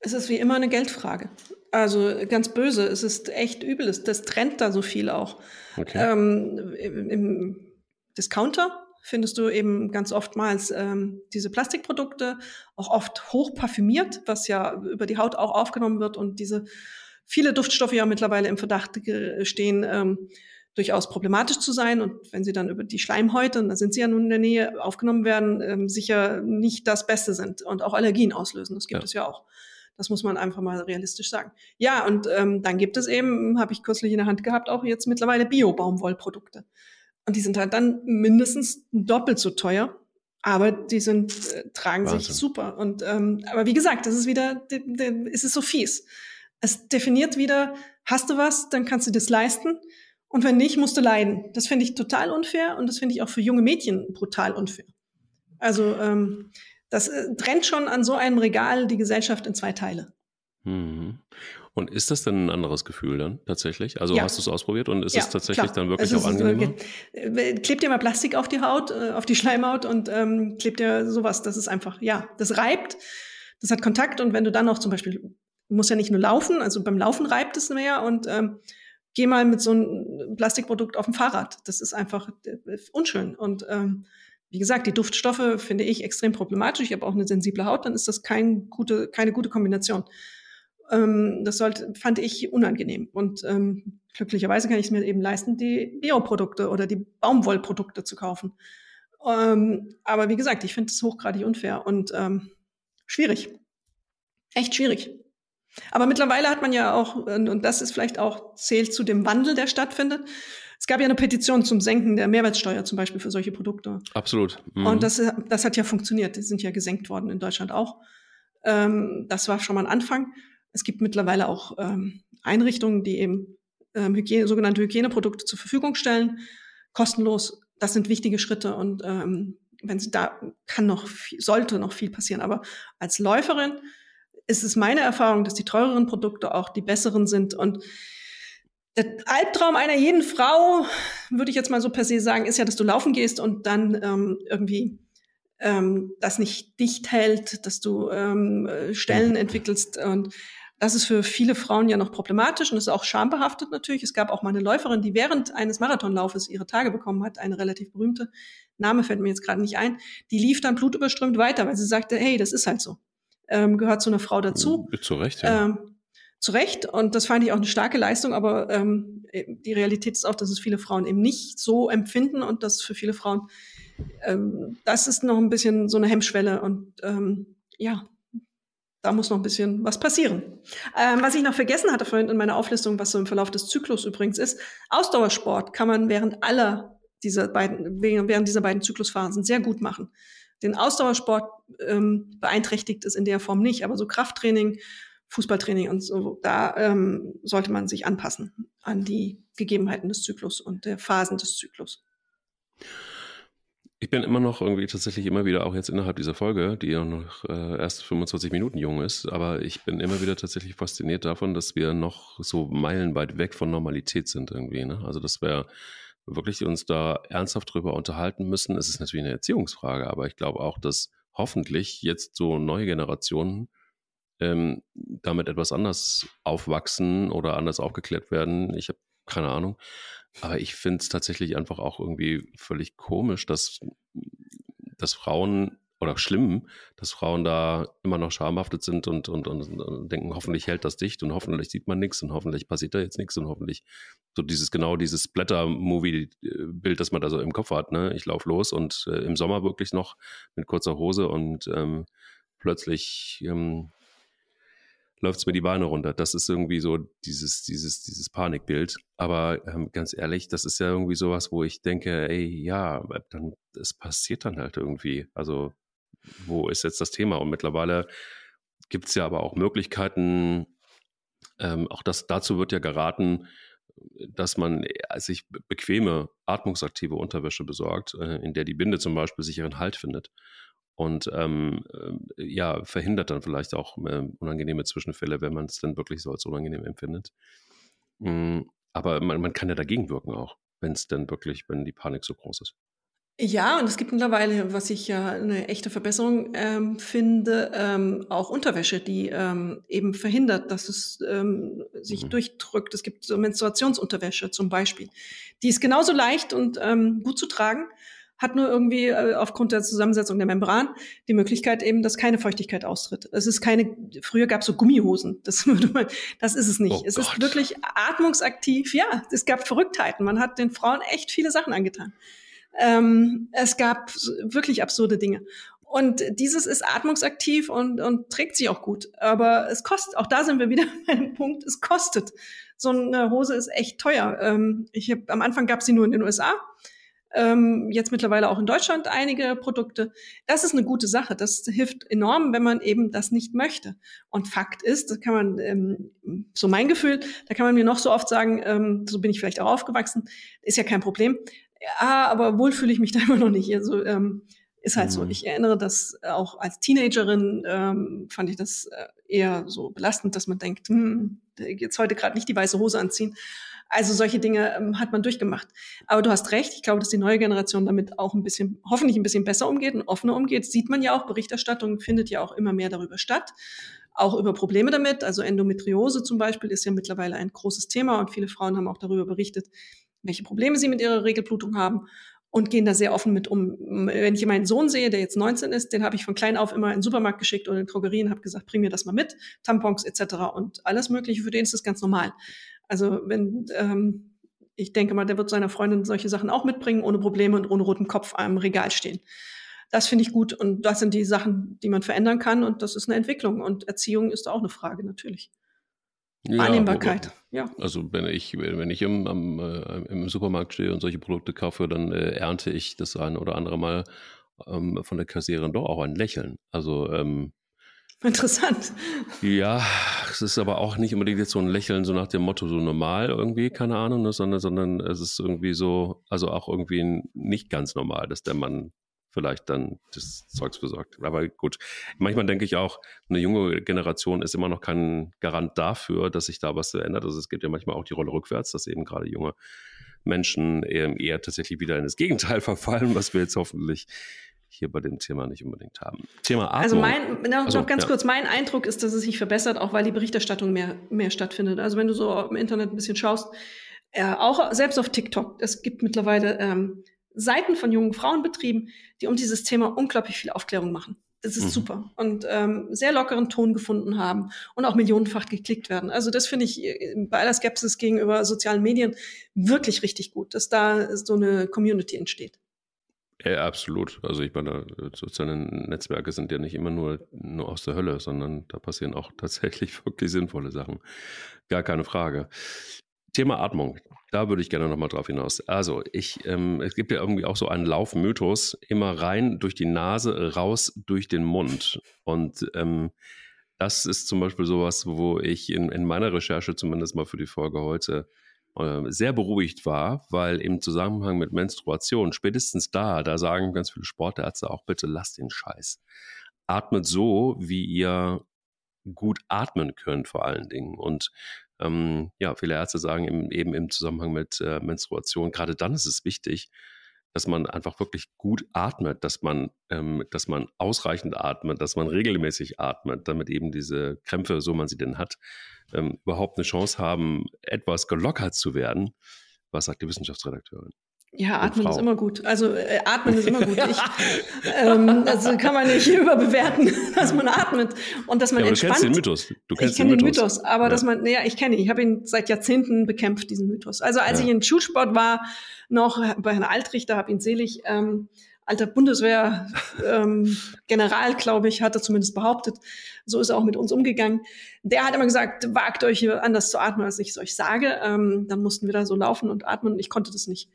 Es ist wie immer eine Geldfrage. Also ganz böse. Es ist echt übel. Das trennt da so viel auch. Okay. Ähm, im, Im Discounter findest du eben ganz oftmals ähm, diese Plastikprodukte, auch oft hoch parfümiert, was ja über die Haut auch aufgenommen wird und diese viele Duftstoffe ja mittlerweile im Verdacht stehen, ähm, durchaus problematisch zu sein. Und wenn sie dann über die Schleimhäute, und da sind sie ja nun in der Nähe, aufgenommen werden, ähm, sicher nicht das Beste sind und auch Allergien auslösen. Das gibt ja. es ja auch. Das muss man einfach mal realistisch sagen. Ja, und ähm, dann gibt es eben, habe ich kürzlich in der Hand gehabt, auch jetzt mittlerweile Bio-Baumwollprodukte. Und die sind halt dann mindestens doppelt so teuer. Aber die sind, äh, tragen Wahnsinn. sich super. Und ähm, aber wie gesagt, das ist wieder, es ist so fies. Es definiert wieder, hast du was, dann kannst du das leisten. Und wenn nicht, musst du leiden. Das finde ich total unfair und das finde ich auch für junge Mädchen brutal unfair. Also ähm, das äh, trennt schon an so einem Regal die Gesellschaft in zwei Teile. Mhm. Und ist das denn ein anderes Gefühl dann tatsächlich? Also ja. hast du es ausprobiert und ist ja, es tatsächlich klar. dann wirklich auch angenehmer? Äh, klebt dir mal Plastik auf die Haut, äh, auf die Schleimhaut und ähm, klebt dir sowas. Das ist einfach, ja, das reibt, das hat Kontakt und wenn du dann noch zum Beispiel, du musst ja nicht nur laufen, also beim Laufen reibt es mehr und ähm, geh mal mit so einem Plastikprodukt auf dem Fahrrad. Das ist einfach äh, unschön und ähm, wie gesagt, die Duftstoffe finde ich extrem problematisch. Ich habe auch eine sensible Haut, dann ist das kein gute, keine gute Kombination. Ähm, das sollte, fand ich unangenehm. Und ähm, glücklicherweise kann ich es mir eben leisten, die Bioprodukte oder die Baumwollprodukte zu kaufen. Ähm, aber wie gesagt, ich finde es hochgradig unfair und ähm, schwierig. Echt schwierig. Aber mittlerweile hat man ja auch, und das ist vielleicht auch, zählt zu dem Wandel, der stattfindet. Es gab ja eine Petition zum Senken der Mehrwertsteuer zum Beispiel für solche Produkte. Absolut. Mhm. Und das, das hat ja funktioniert. Die sind ja gesenkt worden in Deutschland auch. Ähm, das war schon mal ein Anfang. Es gibt mittlerweile auch ähm, Einrichtungen, die eben ähm, Hygiene, sogenannte Hygieneprodukte zur Verfügung stellen, kostenlos. Das sind wichtige Schritte und ähm, wenn sie da kann noch viel, sollte noch viel passieren. Aber als Läuferin ist es meine Erfahrung, dass die teureren Produkte auch die besseren sind und der Albtraum einer jeden Frau, würde ich jetzt mal so per se sagen, ist ja, dass du laufen gehst und dann ähm, irgendwie ähm, das nicht dicht hält, dass du ähm, Stellen entwickelst und das ist für viele Frauen ja noch problematisch und ist auch schambehaftet natürlich. Es gab auch mal eine Läuferin, die während eines Marathonlaufes ihre Tage bekommen hat, eine relativ berühmte, Name fällt mir jetzt gerade nicht ein, die lief dann blutüberströmt weiter, weil sie sagte, hey, das ist halt so. Ähm, gehört zu einer Frau dazu. Zu Recht, ja. Ähm, zu Recht. Und das fand ich auch eine starke Leistung, aber ähm, die Realität ist auch, dass es viele Frauen eben nicht so empfinden und dass für viele Frauen ähm, das ist noch ein bisschen so eine Hemmschwelle und ähm, ja, da muss noch ein bisschen was passieren. Ähm, was ich noch vergessen hatte vorhin in meiner Auflistung, was so im Verlauf des Zyklus übrigens ist, Ausdauersport kann man während aller dieser beiden, während dieser beiden Zyklusphasen sehr gut machen. Den Ausdauersport ähm, beeinträchtigt es in der Form nicht, aber so Krafttraining, Fußballtraining und so, da ähm, sollte man sich anpassen an die Gegebenheiten des Zyklus und der Phasen des Zyklus. Ich bin immer noch irgendwie tatsächlich immer wieder, auch jetzt innerhalb dieser Folge, die ja noch äh, erst 25 Minuten jung ist, aber ich bin immer wieder tatsächlich fasziniert davon, dass wir noch so meilenweit weg von Normalität sind irgendwie. Ne? Also, dass wir wirklich uns da ernsthaft drüber unterhalten müssen. Es ist natürlich eine Erziehungsfrage, aber ich glaube auch, dass hoffentlich jetzt so neue Generationen ähm, damit etwas anders aufwachsen oder anders aufgeklärt werden. Ich habe keine Ahnung. Aber ich finde es tatsächlich einfach auch irgendwie völlig komisch, dass, dass Frauen oder schlimm, dass Frauen da immer noch schamhaftet sind und, und, und, und denken, hoffentlich hält das dicht und hoffentlich sieht man nichts und hoffentlich passiert da jetzt nichts und hoffentlich so dieses genau dieses Splatter-Movie-Bild, das man da so im Kopf hat. Ne? Ich laufe los und äh, im Sommer wirklich noch mit kurzer Hose und ähm, plötzlich ähm, läuft es mir die Beine runter. Das ist irgendwie so dieses, dieses, dieses Panikbild. Aber ähm, ganz ehrlich, das ist ja irgendwie sowas, wo ich denke, ey, ja, dann, es passiert dann halt irgendwie. Also, wo ist jetzt das Thema? Und mittlerweile gibt es ja aber auch Möglichkeiten, ähm, auch das, dazu wird ja geraten, dass man äh, sich bequeme, atmungsaktive Unterwäsche besorgt, äh, in der die Binde zum Beispiel sicheren Halt findet und ähm, äh, ja, verhindert dann vielleicht auch äh, unangenehme Zwischenfälle, wenn man es dann wirklich so als unangenehm empfindet. Mhm, aber man, man kann ja dagegen wirken auch, wenn es dann wirklich, wenn die Panik so groß ist. Ja, und es gibt mittlerweile, was ich ja eine echte Verbesserung ähm, finde, ähm, auch Unterwäsche, die ähm, eben verhindert, dass es ähm, sich mhm. durchdrückt. Es gibt so Menstruationsunterwäsche zum Beispiel. Die ist genauso leicht und ähm, gut zu tragen hat nur irgendwie äh, aufgrund der Zusammensetzung der Membran die Möglichkeit eben, dass keine Feuchtigkeit austritt. Es ist keine, früher gab es so Gummihosen, das <laughs> würde man, das ist es nicht. Oh es Gott. ist wirklich atmungsaktiv, ja, es gab Verrücktheiten. Man hat den Frauen echt viele Sachen angetan. Ähm, es gab wirklich absurde Dinge. Und dieses ist atmungsaktiv und, und trägt sich auch gut. Aber es kostet, auch da sind wir wieder <laughs> bei einem Punkt, es kostet. So eine Hose ist echt teuer. Ähm, ich hab, am Anfang gab es sie nur in den USA ähm, jetzt mittlerweile auch in Deutschland einige Produkte. Das ist eine gute Sache. Das hilft enorm, wenn man eben das nicht möchte. Und Fakt ist, das kann man, ähm, so mein Gefühl, da kann man mir noch so oft sagen, ähm, so bin ich vielleicht auch aufgewachsen, ist ja kein Problem. Ja, aber wohl fühle ich mich <laughs> da immer noch nicht. Also ähm, ist halt mhm. so. Ich erinnere das auch als Teenagerin, ähm, fand ich das äh, eher so belastend, dass man denkt, hm, jetzt heute gerade nicht die weiße Hose anziehen. Also solche Dinge ähm, hat man durchgemacht. Aber du hast recht, ich glaube, dass die neue Generation damit auch ein bisschen, hoffentlich ein bisschen besser umgeht und offener umgeht. sieht man ja auch, Berichterstattung findet ja auch immer mehr darüber statt. Auch über Probleme damit. Also Endometriose zum Beispiel ist ja mittlerweile ein großes Thema und viele Frauen haben auch darüber berichtet, welche Probleme sie mit ihrer Regelblutung haben und gehen da sehr offen mit um. Wenn ich meinen Sohn sehe, der jetzt 19 ist, den habe ich von klein auf immer in den Supermarkt geschickt oder in Drogerien, habe gesagt, bring mir das mal mit, Tampons etc. und alles Mögliche. Für den ist das ganz normal. Also wenn ähm, ich denke mal, der wird seiner Freundin solche Sachen auch mitbringen, ohne Probleme und ohne roten Kopf am Regal stehen. Das finde ich gut und das sind die Sachen, die man verändern kann und das ist eine Entwicklung und Erziehung ist auch eine Frage natürlich. Ja, Wahrnehmbarkeit, ja. Also wenn ich, wenn ich im, am, äh, im Supermarkt stehe und solche Produkte kaufe, dann äh, ernte ich das ein oder andere Mal ähm, von der Kassiererin doch auch ein Lächeln. Also ähm, Interessant. Ja, es ist aber auch nicht unbedingt jetzt so ein Lächeln so nach dem Motto so normal irgendwie, keine Ahnung, ne, sondern, sondern es ist irgendwie so, also auch irgendwie nicht ganz normal, dass der Mann vielleicht dann das Zeugs besorgt. Aber gut, manchmal denke ich auch, eine junge Generation ist immer noch kein Garant dafür, dass sich da was ändert. Also es gibt ja manchmal auch die Rolle rückwärts, dass eben gerade junge Menschen eher, eher tatsächlich wieder in das Gegenteil <laughs> verfallen, was wir jetzt hoffentlich hier bei dem Thema nicht unbedingt haben. Thema Atmung. Also mein, noch, also, noch ganz ja. kurz, mein Eindruck ist, dass es sich verbessert, auch weil die Berichterstattung mehr, mehr stattfindet. Also wenn du so im Internet ein bisschen schaust, äh, auch selbst auf TikTok, es gibt mittlerweile ähm, Seiten von jungen Frauenbetrieben, die um dieses Thema unglaublich viel Aufklärung machen. Das ist mhm. super. Und ähm, sehr lockeren Ton gefunden haben und auch millionenfach geklickt werden. Also das finde ich äh, bei aller Skepsis gegenüber sozialen Medien wirklich richtig gut, dass da so eine Community entsteht. Ja, absolut. Also ich meine, soziale Netzwerke sind ja nicht immer nur, nur aus der Hölle, sondern da passieren auch <laughs> tatsächlich wirklich sinnvolle Sachen. Gar keine Frage. Thema Atmung. Da würde ich gerne nochmal drauf hinaus. Also, ich, ähm, es gibt ja irgendwie auch so einen Laufmythos, immer rein durch die Nase, raus durch den Mund. Und ähm, das ist zum Beispiel sowas, wo ich in, in meiner Recherche zumindest mal für die Folge heute äh, sehr beruhigt war, weil im Zusammenhang mit Menstruation, spätestens da, da sagen ganz viele Sportärzte auch, bitte lasst den Scheiß. Atmet so, wie ihr gut atmen könnt vor allen Dingen. Und ähm, ja, viele Ärzte sagen im, eben im Zusammenhang mit äh, Menstruation, gerade dann ist es wichtig, dass man einfach wirklich gut atmet, dass man, ähm, dass man ausreichend atmet, dass man regelmäßig atmet, damit eben diese Krämpfe, so man sie denn hat, ähm, überhaupt eine Chance haben, etwas gelockert zu werden. Was sagt die Wissenschaftsredakteurin? Ja, atmen ist immer gut. Also äh, atmen ist immer gut. Ich, <laughs> ähm, also kann man nicht <laughs> überbewerten, dass man atmet und dass man ja, entspannt. Du kennst den Mythos. Du kennst ich kenne den Mythos, aber ja. dass man, naja, ich kenne ihn. Ich habe ihn seit Jahrzehnten bekämpft, diesen Mythos. Also als ja. ich in Schulsport war, noch bei Herrn Altrichter, habe ihn selig, ähm, alter Bundeswehr ähm, General, glaube ich, hat er zumindest behauptet. So ist er auch mit uns umgegangen. Der hat immer gesagt, wagt euch anders zu atmen, als ich es euch sage. Ähm, dann mussten wir da so laufen und atmen ich konnte das nicht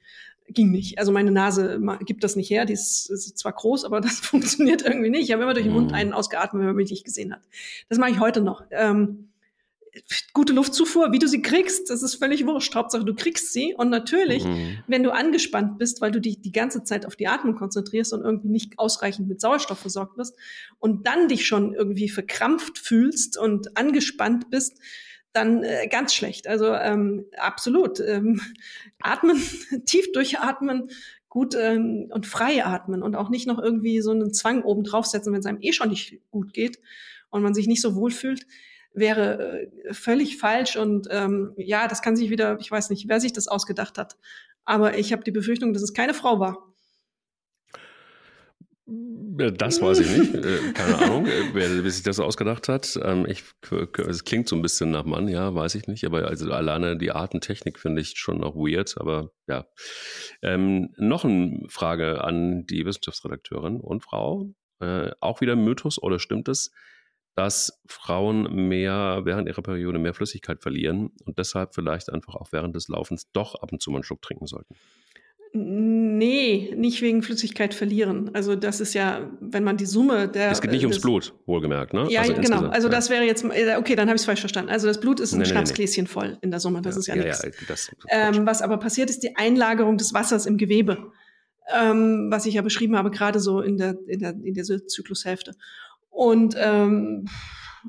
ging nicht. Also meine Nase gibt das nicht her. Die ist, ist zwar groß, aber <laughs> das funktioniert irgendwie nicht. Ich habe immer durch den Mund mhm. einen ausgeatmet, wenn man mich nicht gesehen hat. Das mache ich heute noch. Ähm, gute Luftzufuhr, wie du sie kriegst, das ist völlig wurscht. Hauptsache, du kriegst sie. Und natürlich, mhm. wenn du angespannt bist, weil du dich die ganze Zeit auf die Atmung konzentrierst und irgendwie nicht ausreichend mit Sauerstoff versorgt wirst und dann dich schon irgendwie verkrampft fühlst und angespannt bist, dann äh, ganz schlecht. Also ähm, absolut. Ähm, atmen, <laughs> tief durchatmen, gut ähm, und frei atmen und auch nicht noch irgendwie so einen Zwang oben draufsetzen, wenn es einem eh schon nicht gut geht und man sich nicht so wohl fühlt, wäre äh, völlig falsch. Und ähm, ja, das kann sich wieder, ich weiß nicht, wer sich das ausgedacht hat. Aber ich habe die Befürchtung, dass es keine Frau war. Das weiß ich nicht. Äh, keine Ahnung, äh, wer, wer sich das ausgedacht hat. Ähm, ich, es klingt so ein bisschen nach Mann, ja, weiß ich nicht. Aber also alleine die Artentechnik finde ich schon noch weird. Aber ja. Ähm, noch eine Frage an die Wissenschaftsredakteurin und Frau. Äh, auch wieder Mythos oder stimmt es, dass Frauen mehr während ihrer Periode mehr Flüssigkeit verlieren und deshalb vielleicht einfach auch während des Laufens doch ab und zu mal einen Schluck trinken sollten? Nee, nicht wegen Flüssigkeit verlieren. Also das ist ja, wenn man die Summe der. Es geht nicht ums des, Blut, wohlgemerkt, ne? Ja, also genau. Also ja. das wäre jetzt, äh, okay, dann habe ich es falsch verstanden. Also das Blut ist ein nee, Schnapsgläschen nee. voll in der Summe. Das ja, ist ja, ja nichts. Ja, das, ähm, was aber passiert, ist die Einlagerung des Wassers im Gewebe, ähm, was ich ja beschrieben habe, gerade so in der, in der, in der Zyklushälfte. Und ähm,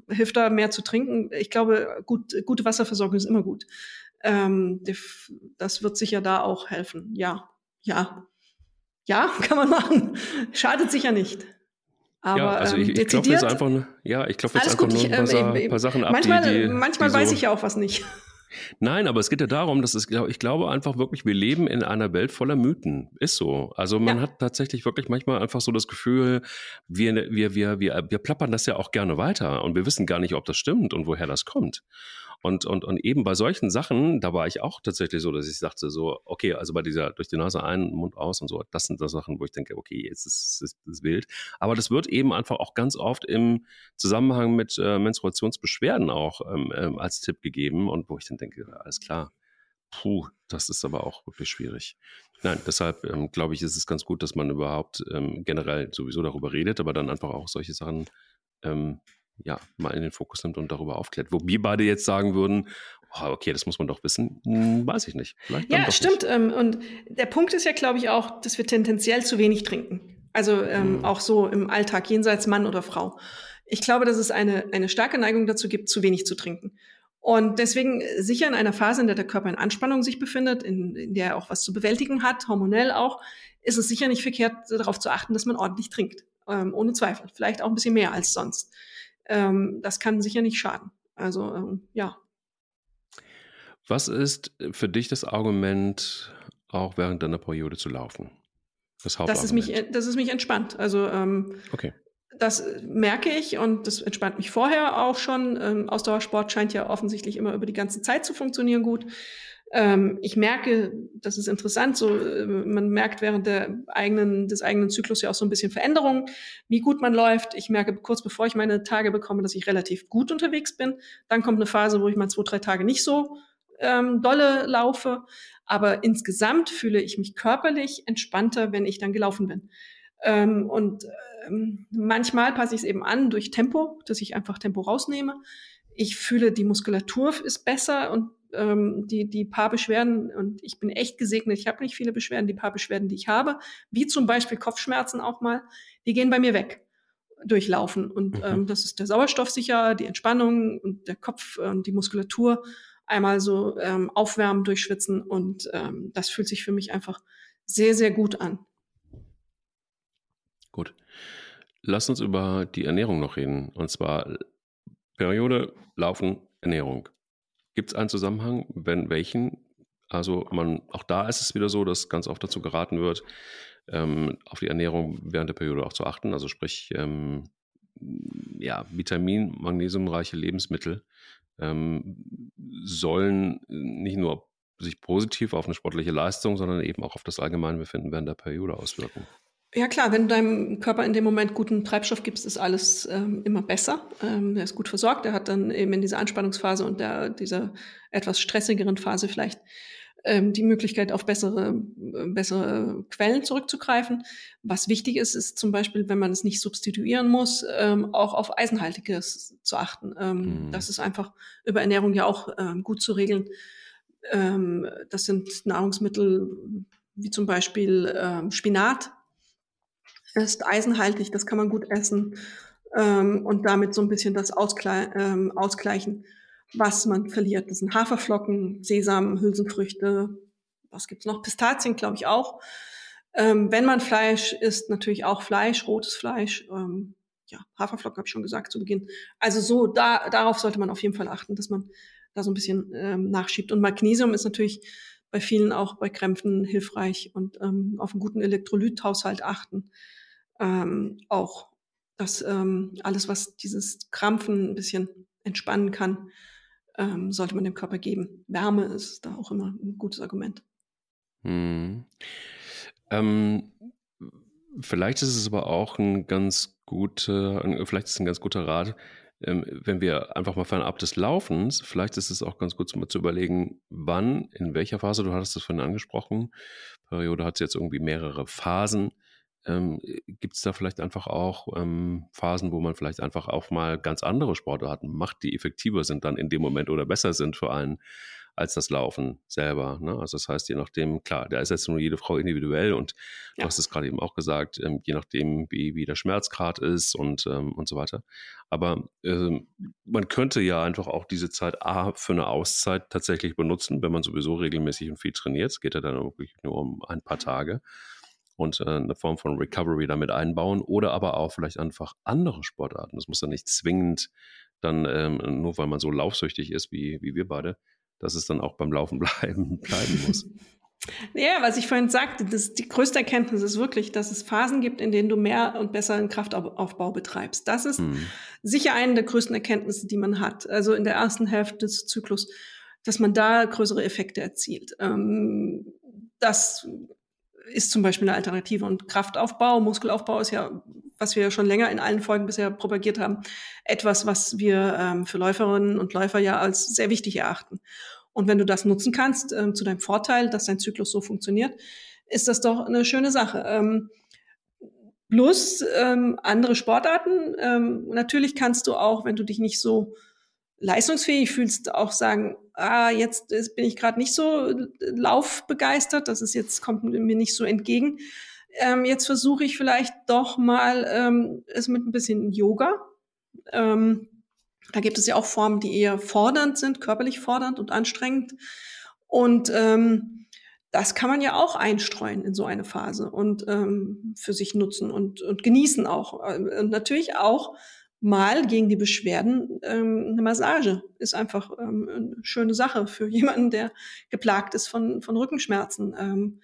hilft da mehr zu trinken. Ich glaube, gut, gute Wasserversorgung ist immer gut. Ähm, das wird sicher da auch helfen. Ja, ja, ja, <laughs> kann man machen. Schadet sicher nicht. Aber ja, also ich, ich klopfe jetzt einfach, ja, ich klopfe jetzt einfach gut, nur ein paar, ich, äh, paar Sachen ab. Manchmal, die, die, manchmal die so weiß ich ja auch was nicht. <laughs> Nein, aber es geht ja darum, dass es, ich glaube einfach wirklich, wir leben in einer Welt voller Mythen. Ist so. Also man ja. hat tatsächlich wirklich manchmal einfach so das Gefühl, wir, wir, wir, wir, wir plappern das ja auch gerne weiter und wir wissen gar nicht, ob das stimmt und woher das kommt. Und, und, und eben bei solchen Sachen, da war ich auch tatsächlich so, dass ich sagte so, okay, also bei dieser durch die Nase ein, Mund aus und so, das sind das Sachen, wo ich denke, okay, jetzt ist es wild. Aber das wird eben einfach auch ganz oft im Zusammenhang mit äh, Menstruationsbeschwerden auch ähm, ähm, als Tipp gegeben und wo ich dann denke, alles klar, puh, das ist aber auch wirklich schwierig. Nein, deshalb ähm, glaube ich, ist es ganz gut, dass man überhaupt ähm, generell sowieso darüber redet, aber dann einfach auch solche Sachen ähm, ja, mal in den Fokus nimmt und darüber aufklärt. Wo wir beide jetzt sagen würden, oh, okay, das muss man doch wissen, hm, weiß ich nicht. Vielleicht ja, stimmt. Ähm, und der Punkt ist ja, glaube ich, auch, dass wir tendenziell zu wenig trinken. Also ähm, mhm. auch so im Alltag, jenseits Mann oder Frau. Ich glaube, dass es eine, eine starke Neigung dazu gibt, zu wenig zu trinken. Und deswegen sicher in einer Phase, in der der Körper in Anspannung sich befindet, in, in der er auch was zu bewältigen hat, hormonell auch, ist es sicher nicht verkehrt, darauf zu achten, dass man ordentlich trinkt. Ähm, ohne Zweifel. Vielleicht auch ein bisschen mehr als sonst. Ähm, das kann sicher nicht schaden. Also ähm, ja. Was ist für dich das Argument, auch während deiner Periode zu laufen? Das Hauptargument. Dass es mich, dass es mich entspannt. Also ähm, okay. Das merke ich und das entspannt mich vorher auch schon. Ähm, Ausdauersport scheint ja offensichtlich immer über die ganze Zeit zu funktionieren gut. Ähm, ich merke, das ist interessant, so äh, man merkt während der eigenen, des eigenen Zyklus ja auch so ein bisschen Veränderungen, wie gut man läuft. Ich merke kurz bevor ich meine Tage bekomme, dass ich relativ gut unterwegs bin. Dann kommt eine Phase, wo ich mal zwei, drei Tage nicht so ähm, dolle laufe. Aber insgesamt fühle ich mich körperlich entspannter, wenn ich dann gelaufen bin. Ähm, und ähm, manchmal passe ich es eben an durch Tempo, dass ich einfach Tempo rausnehme. Ich fühle, die Muskulatur ist besser und ähm, die, die paar Beschwerden, und ich bin echt gesegnet, ich habe nicht viele Beschwerden, die paar Beschwerden, die ich habe, wie zum Beispiel Kopfschmerzen auch mal, die gehen bei mir weg durchlaufen. Und mhm. ähm, das ist der Sauerstoff sicher, die Entspannung und der Kopf und die Muskulatur einmal so ähm, aufwärmen, durchschwitzen. Und ähm, das fühlt sich für mich einfach sehr, sehr gut an. Gut. Lass uns über die Ernährung noch reden. Und zwar Periode, Laufen, Ernährung. Gibt es einen Zusammenhang? Wenn welchen? Also man, auch da ist es wieder so, dass ganz oft dazu geraten wird, ähm, auf die Ernährung während der Periode auch zu achten. Also sprich, ähm, ja, Vitamin, magnesiumreiche Lebensmittel ähm, sollen nicht nur sich positiv auf eine sportliche Leistung, sondern eben auch auf das Allgemeinbefinden während der Periode auswirken. Ja klar, wenn du deinem Körper in dem Moment guten Treibstoff gibst, ist alles ähm, immer besser. Ähm, er ist gut versorgt. Er hat dann eben in dieser Anspannungsphase und der, dieser etwas stressigeren Phase vielleicht ähm, die Möglichkeit, auf bessere, äh, bessere Quellen zurückzugreifen. Was wichtig ist, ist zum Beispiel, wenn man es nicht substituieren muss, ähm, auch auf Eisenhaltiges zu achten. Ähm, mhm. Das ist einfach über Ernährung ja auch ähm, gut zu regeln. Ähm, das sind Nahrungsmittel wie zum Beispiel ähm, Spinat ist eisenhaltig, das kann man gut essen ähm, und damit so ein bisschen das Ausgle ähm, ausgleichen, was man verliert. Das sind Haferflocken, Sesam, Hülsenfrüchte, was gibt's noch? Pistazien, glaube ich auch. Ähm, wenn man Fleisch isst, natürlich auch Fleisch, rotes Fleisch. Ähm, ja, Haferflocken habe ich schon gesagt zu Beginn. Also so, da, darauf sollte man auf jeden Fall achten, dass man da so ein bisschen ähm, nachschiebt. Und Magnesium ist natürlich bei vielen auch bei Krämpfen hilfreich und ähm, auf einen guten Elektrolythaushalt achten ähm, auch, dass ähm, alles, was dieses Krampfen ein bisschen entspannen kann, ähm, sollte man dem Körper geben. Wärme ist da auch immer ein gutes Argument. Hm. Ähm, vielleicht ist es aber auch ein ganz guter, vielleicht ist ein ganz guter Rat, ähm, wenn wir einfach mal fernab des Laufens, vielleicht ist es auch ganz gut mal zu überlegen, wann, in welcher Phase, du hattest das vorhin angesprochen, Periode hat jetzt irgendwie mehrere Phasen, ähm, Gibt es da vielleicht einfach auch ähm, Phasen, wo man vielleicht einfach auch mal ganz andere Sportarten macht, die effektiver sind dann in dem Moment oder besser sind für einen als das Laufen selber. Ne? Also das heißt, je nachdem, klar, da ist jetzt nur jede Frau individuell und ja. du hast es gerade eben auch gesagt, ähm, je nachdem, wie, wie der Schmerzgrad ist und, ähm, und so weiter. Aber ähm, man könnte ja einfach auch diese Zeit A für eine Auszeit tatsächlich benutzen, wenn man sowieso regelmäßig und viel trainiert. Es geht ja dann wirklich nur um ein paar Tage und äh, eine Form von Recovery damit einbauen oder aber auch vielleicht einfach andere Sportarten. Das muss dann nicht zwingend dann, ähm, nur weil man so laufsüchtig ist wie, wie wir beide, dass es dann auch beim Laufen <laughs> bleiben, bleiben muss. Ja, was ich vorhin sagte, das, die größte Erkenntnis ist wirklich, dass es Phasen gibt, in denen du mehr und besser einen Kraftaufbau betreibst. Das ist hm. sicher eine der größten Erkenntnisse, die man hat. Also in der ersten Hälfte des Zyklus, dass man da größere Effekte erzielt. Ähm, das ist zum Beispiel eine Alternative. Und Kraftaufbau, Muskelaufbau ist ja, was wir schon länger in allen Folgen bisher propagiert haben, etwas, was wir ähm, für Läuferinnen und Läufer ja als sehr wichtig erachten. Und wenn du das nutzen kannst, ähm, zu deinem Vorteil, dass dein Zyklus so funktioniert, ist das doch eine schöne Sache. Ähm, plus ähm, andere Sportarten. Ähm, natürlich kannst du auch, wenn du dich nicht so leistungsfähig fühlst, auch sagen, ah, jetzt bin ich gerade nicht so laufbegeistert, das ist jetzt, kommt mir nicht so entgegen. Ähm, jetzt versuche ich vielleicht doch mal ähm, es mit ein bisschen Yoga. Ähm, da gibt es ja auch Formen, die eher fordernd sind, körperlich fordernd und anstrengend. Und ähm, das kann man ja auch einstreuen in so eine Phase und ähm, für sich nutzen und, und genießen auch. Und natürlich auch mal gegen die Beschwerden ähm, eine Massage ist einfach ähm, eine schöne Sache für <laughs> jemanden, der geplagt ist von, von Rückenschmerzen. Ähm,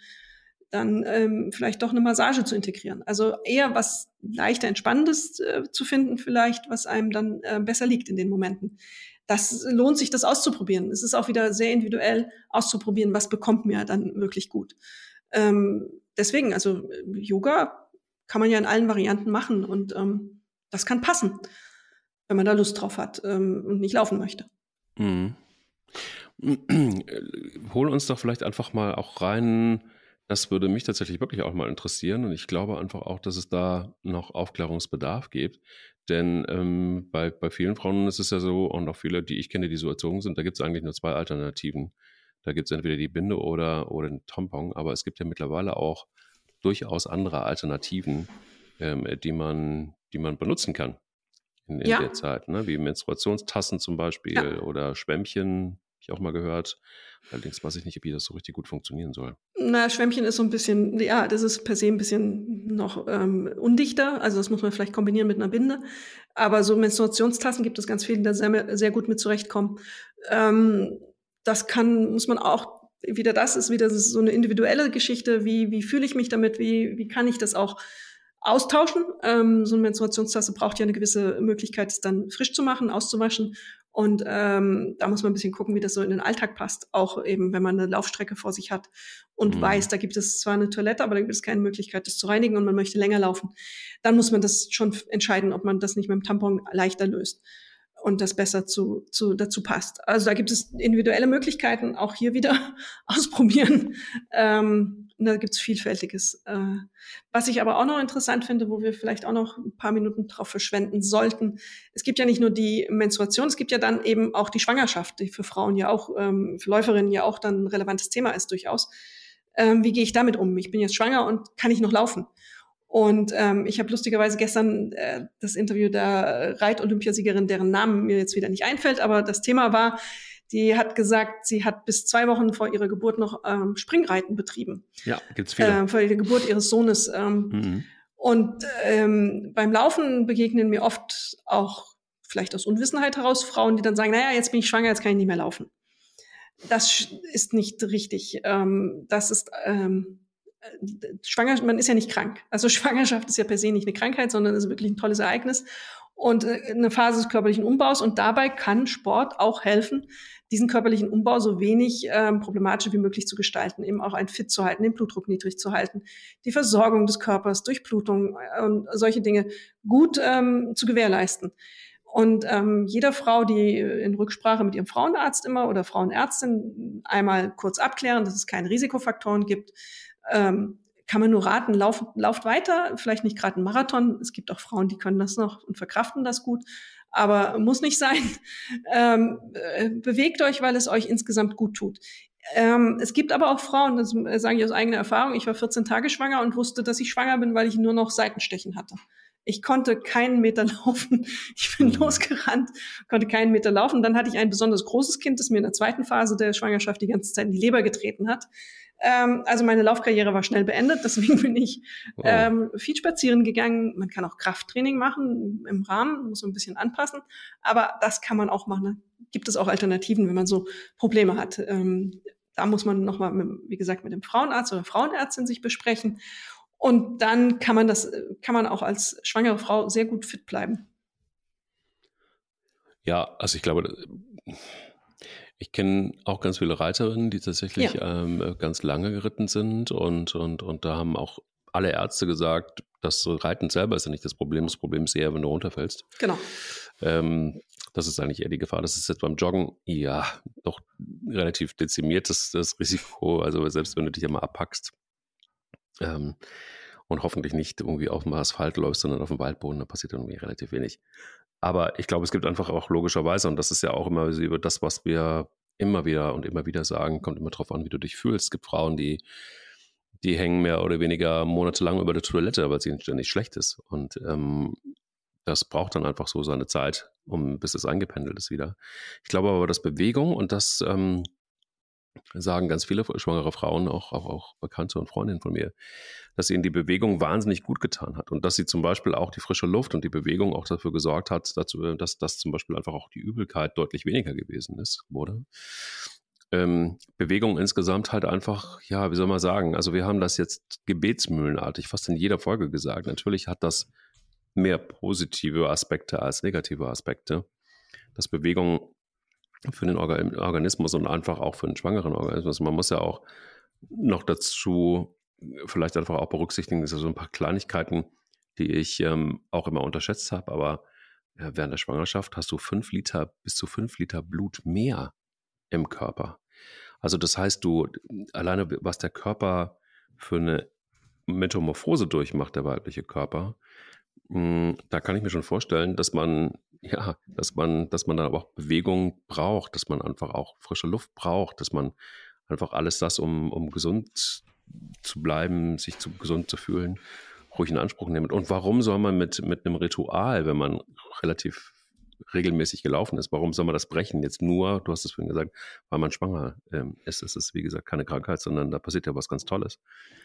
dann ähm, vielleicht doch eine Massage zu integrieren. Also eher was leichter Entspannendes äh, zu finden, vielleicht, was einem dann äh, besser liegt in den Momenten. Das lohnt sich, das auszuprobieren. Es ist auch wieder sehr individuell auszuprobieren, was bekommt mir dann wirklich gut. Ähm, deswegen, also Yoga kann man ja in allen Varianten machen und ähm, das kann passen, wenn man da Lust drauf hat ähm, und nicht laufen möchte. Mhm. Hol uns doch vielleicht einfach mal auch rein das würde mich tatsächlich wirklich auch mal interessieren und ich glaube einfach auch, dass es da noch Aufklärungsbedarf gibt. Denn ähm, bei, bei vielen Frauen ist es ja so, und auch viele, die ich kenne, die so erzogen sind, da gibt es eigentlich nur zwei Alternativen. Da gibt es entweder die Binde oder, oder den Tampon, aber es gibt ja mittlerweile auch durchaus andere Alternativen, ähm, die, man, die man benutzen kann in, in ja. der Zeit, ne? wie Menstruationstassen zum Beispiel ja. oder Schwämmchen, ich auch mal gehört. Allerdings weiß ich nicht, wie das so richtig gut funktionieren soll. Na, Schwämmchen ist so ein bisschen, ja, das ist per se ein bisschen noch ähm, undichter. Also das muss man vielleicht kombinieren mit einer Binde. Aber so Menstruationstassen gibt es ganz viele, die da sehr, sehr gut mit zurechtkommen. Ähm, das kann, muss man auch, wieder das ist wieder so eine individuelle Geschichte. Wie, wie fühle ich mich damit? Wie, wie kann ich das auch austauschen. Ähm, so eine Menstruationstasse braucht ja eine gewisse Möglichkeit, es dann frisch zu machen, auszuwaschen. Und ähm, da muss man ein bisschen gucken, wie das so in den Alltag passt. Auch eben, wenn man eine Laufstrecke vor sich hat und mhm. weiß, da gibt es zwar eine Toilette, aber da gibt es keine Möglichkeit, das zu reinigen und man möchte länger laufen. Dann muss man das schon entscheiden, ob man das nicht mit dem Tampon leichter löst und das besser zu, zu, dazu passt. Also da gibt es individuelle Möglichkeiten, auch hier wieder <laughs> ausprobieren. Ähm, da gibt's Vielfältiges. Äh, was ich aber auch noch interessant finde, wo wir vielleicht auch noch ein paar Minuten drauf verschwenden sollten. Es gibt ja nicht nur die Menstruation, es gibt ja dann eben auch die Schwangerschaft, die für Frauen ja auch, ähm, für Läuferinnen ja auch dann ein relevantes Thema ist durchaus. Ähm, wie gehe ich damit um? Ich bin jetzt schwanger und kann ich noch laufen? Und ähm, ich habe lustigerweise gestern äh, das Interview der Reit-Olympiasiegerin, deren Namen mir jetzt wieder nicht einfällt, aber das Thema war, die hat gesagt, sie hat bis zwei Wochen vor ihrer Geburt noch ähm, Springreiten betrieben. Ja, gibt's viele. Äh, vor der Geburt ihres Sohnes. Ähm, mhm. Und ähm, beim Laufen begegnen mir oft auch vielleicht aus Unwissenheit heraus Frauen, die dann sagen, naja, jetzt bin ich schwanger, jetzt kann ich nicht mehr laufen. Das ist nicht richtig. Ähm, das ist ähm, Schwanger, man ist ja nicht krank. Also <laughs> Schwangerschaft ist ja per se nicht eine Krankheit, sondern ist wirklich ein tolles Ereignis und äh, eine Phase des körperlichen Umbaus. Und dabei kann Sport auch helfen, diesen körperlichen Umbau so wenig ähm, problematisch wie möglich zu gestalten, eben auch ein Fit zu halten, den Blutdruck niedrig zu halten, die Versorgung des Körpers durch Blutung äh, und solche Dinge gut ähm, zu gewährleisten. Und ähm, jeder Frau, die in Rücksprache mit ihrem Frauenarzt immer oder Frauenärztin einmal kurz abklären, dass es keine Risikofaktoren gibt, ähm, kann man nur raten, lauft, lauft weiter, vielleicht nicht gerade ein Marathon. Es gibt auch Frauen, die können das noch und verkraften das gut aber muss nicht sein. <laughs> Ähm, äh, bewegt euch, weil es euch insgesamt gut tut. Ähm, es gibt aber auch Frauen, das sage ich aus eigener Erfahrung, ich war 14 Tage schwanger und wusste, dass ich schwanger bin, weil ich nur noch Seitenstechen hatte. Ich konnte keinen Meter <laughs> laufen. Ich bin mhm. losgerannt, konnte keinen Meter laufen. Dann hatte ich ein besonders großes Kind, das mir in der zweiten Phase der Schwangerschaft die ganze Zeit in die Leber getreten hat. Ähm, also meine Laufkarriere war schnell beendet, <laughs> deswegen bin ich wow. ähm, viel spazieren gegangen. Man kann auch Krafttraining machen im Rahmen, muss man ein bisschen anpassen, aber das kann man auch machen. Gibt es auch Alternativen, wenn man so Probleme hat. Ähm, da muss man nochmal, wie gesagt, mit dem Frauenarzt oder Frauenärztin sich besprechen. Und dann kann man das, kann man auch als schwangere Frau sehr gut fit bleiben. Ja, also ich glaube, ich kenne auch ganz viele Reiterinnen, die tatsächlich ja. ähm, ganz lange geritten sind und, und, und da haben auch alle Ärzte gesagt, das Reiten selber ist ja nicht das Problem. Das Problem ist eher, wenn du runterfällst. Genau. Ähm, das ist eigentlich eher die Gefahr. Das ist jetzt beim Joggen, ja, doch relativ dezimiert, das, das Risiko. Also selbst wenn du dich einmal abpackst ähm, und hoffentlich nicht irgendwie auf dem Asphalt läufst, sondern auf dem Waldboden, da passiert irgendwie relativ wenig. Aber ich glaube, es gibt einfach auch logischerweise, und das ist ja auch immer über das, was wir immer wieder und immer wieder sagen, kommt immer darauf an, wie du dich fühlst. Es gibt Frauen, die, die hängen mehr oder weniger monatelang über der Toilette, weil es ihnen ständig schlecht ist. Und ähm, das braucht dann einfach so seine Zeit, um bis es eingependelt ist wieder. Ich glaube aber, dass Bewegung und das, ähm, sagen ganz viele schwangere Frauen, auch, auch, auch Bekannte und Freundinnen von mir, dass ihnen die Bewegung wahnsinnig gut getan hat und dass sie zum Beispiel auch die frische Luft und die Bewegung auch dafür gesorgt hat, dazu, dass, dass zum Beispiel einfach auch die Übelkeit deutlich weniger gewesen ist, wurde. Ähm, Bewegung insgesamt halt einfach, ja, wie soll man sagen, also wir haben das jetzt gebetsmühlenartig fast in jeder Folge gesagt. Natürlich hat das mehr positive Aspekte als negative Aspekte. Dass Bewegung für den Organismus und einfach auch für den schwangeren Organismus. Man muss ja auch noch dazu vielleicht einfach auch berücksichtigen, dass so ein paar Kleinigkeiten, die ich ähm, auch immer unterschätzt habe, aber ja, während der Schwangerschaft hast du fünf Liter, bis zu fünf Liter Blut mehr im Körper. Also das heißt, du alleine, was der Körper für eine Metamorphose durchmacht, der weibliche Körper, da kann ich mir schon vorstellen, dass man, ja, dass man, dass man da auch Bewegung braucht, dass man einfach auch frische Luft braucht, dass man einfach alles das, um, um gesund zu bleiben, sich zu, gesund zu fühlen, ruhig in Anspruch nimmt. Und warum soll man mit, mit einem Ritual, wenn man relativ regelmäßig gelaufen ist, warum soll man das brechen? Jetzt nur, du hast es vorhin gesagt, weil man schwanger ähm, ist. Es ist, wie gesagt, keine Krankheit, sondern da passiert ja was ganz Tolles.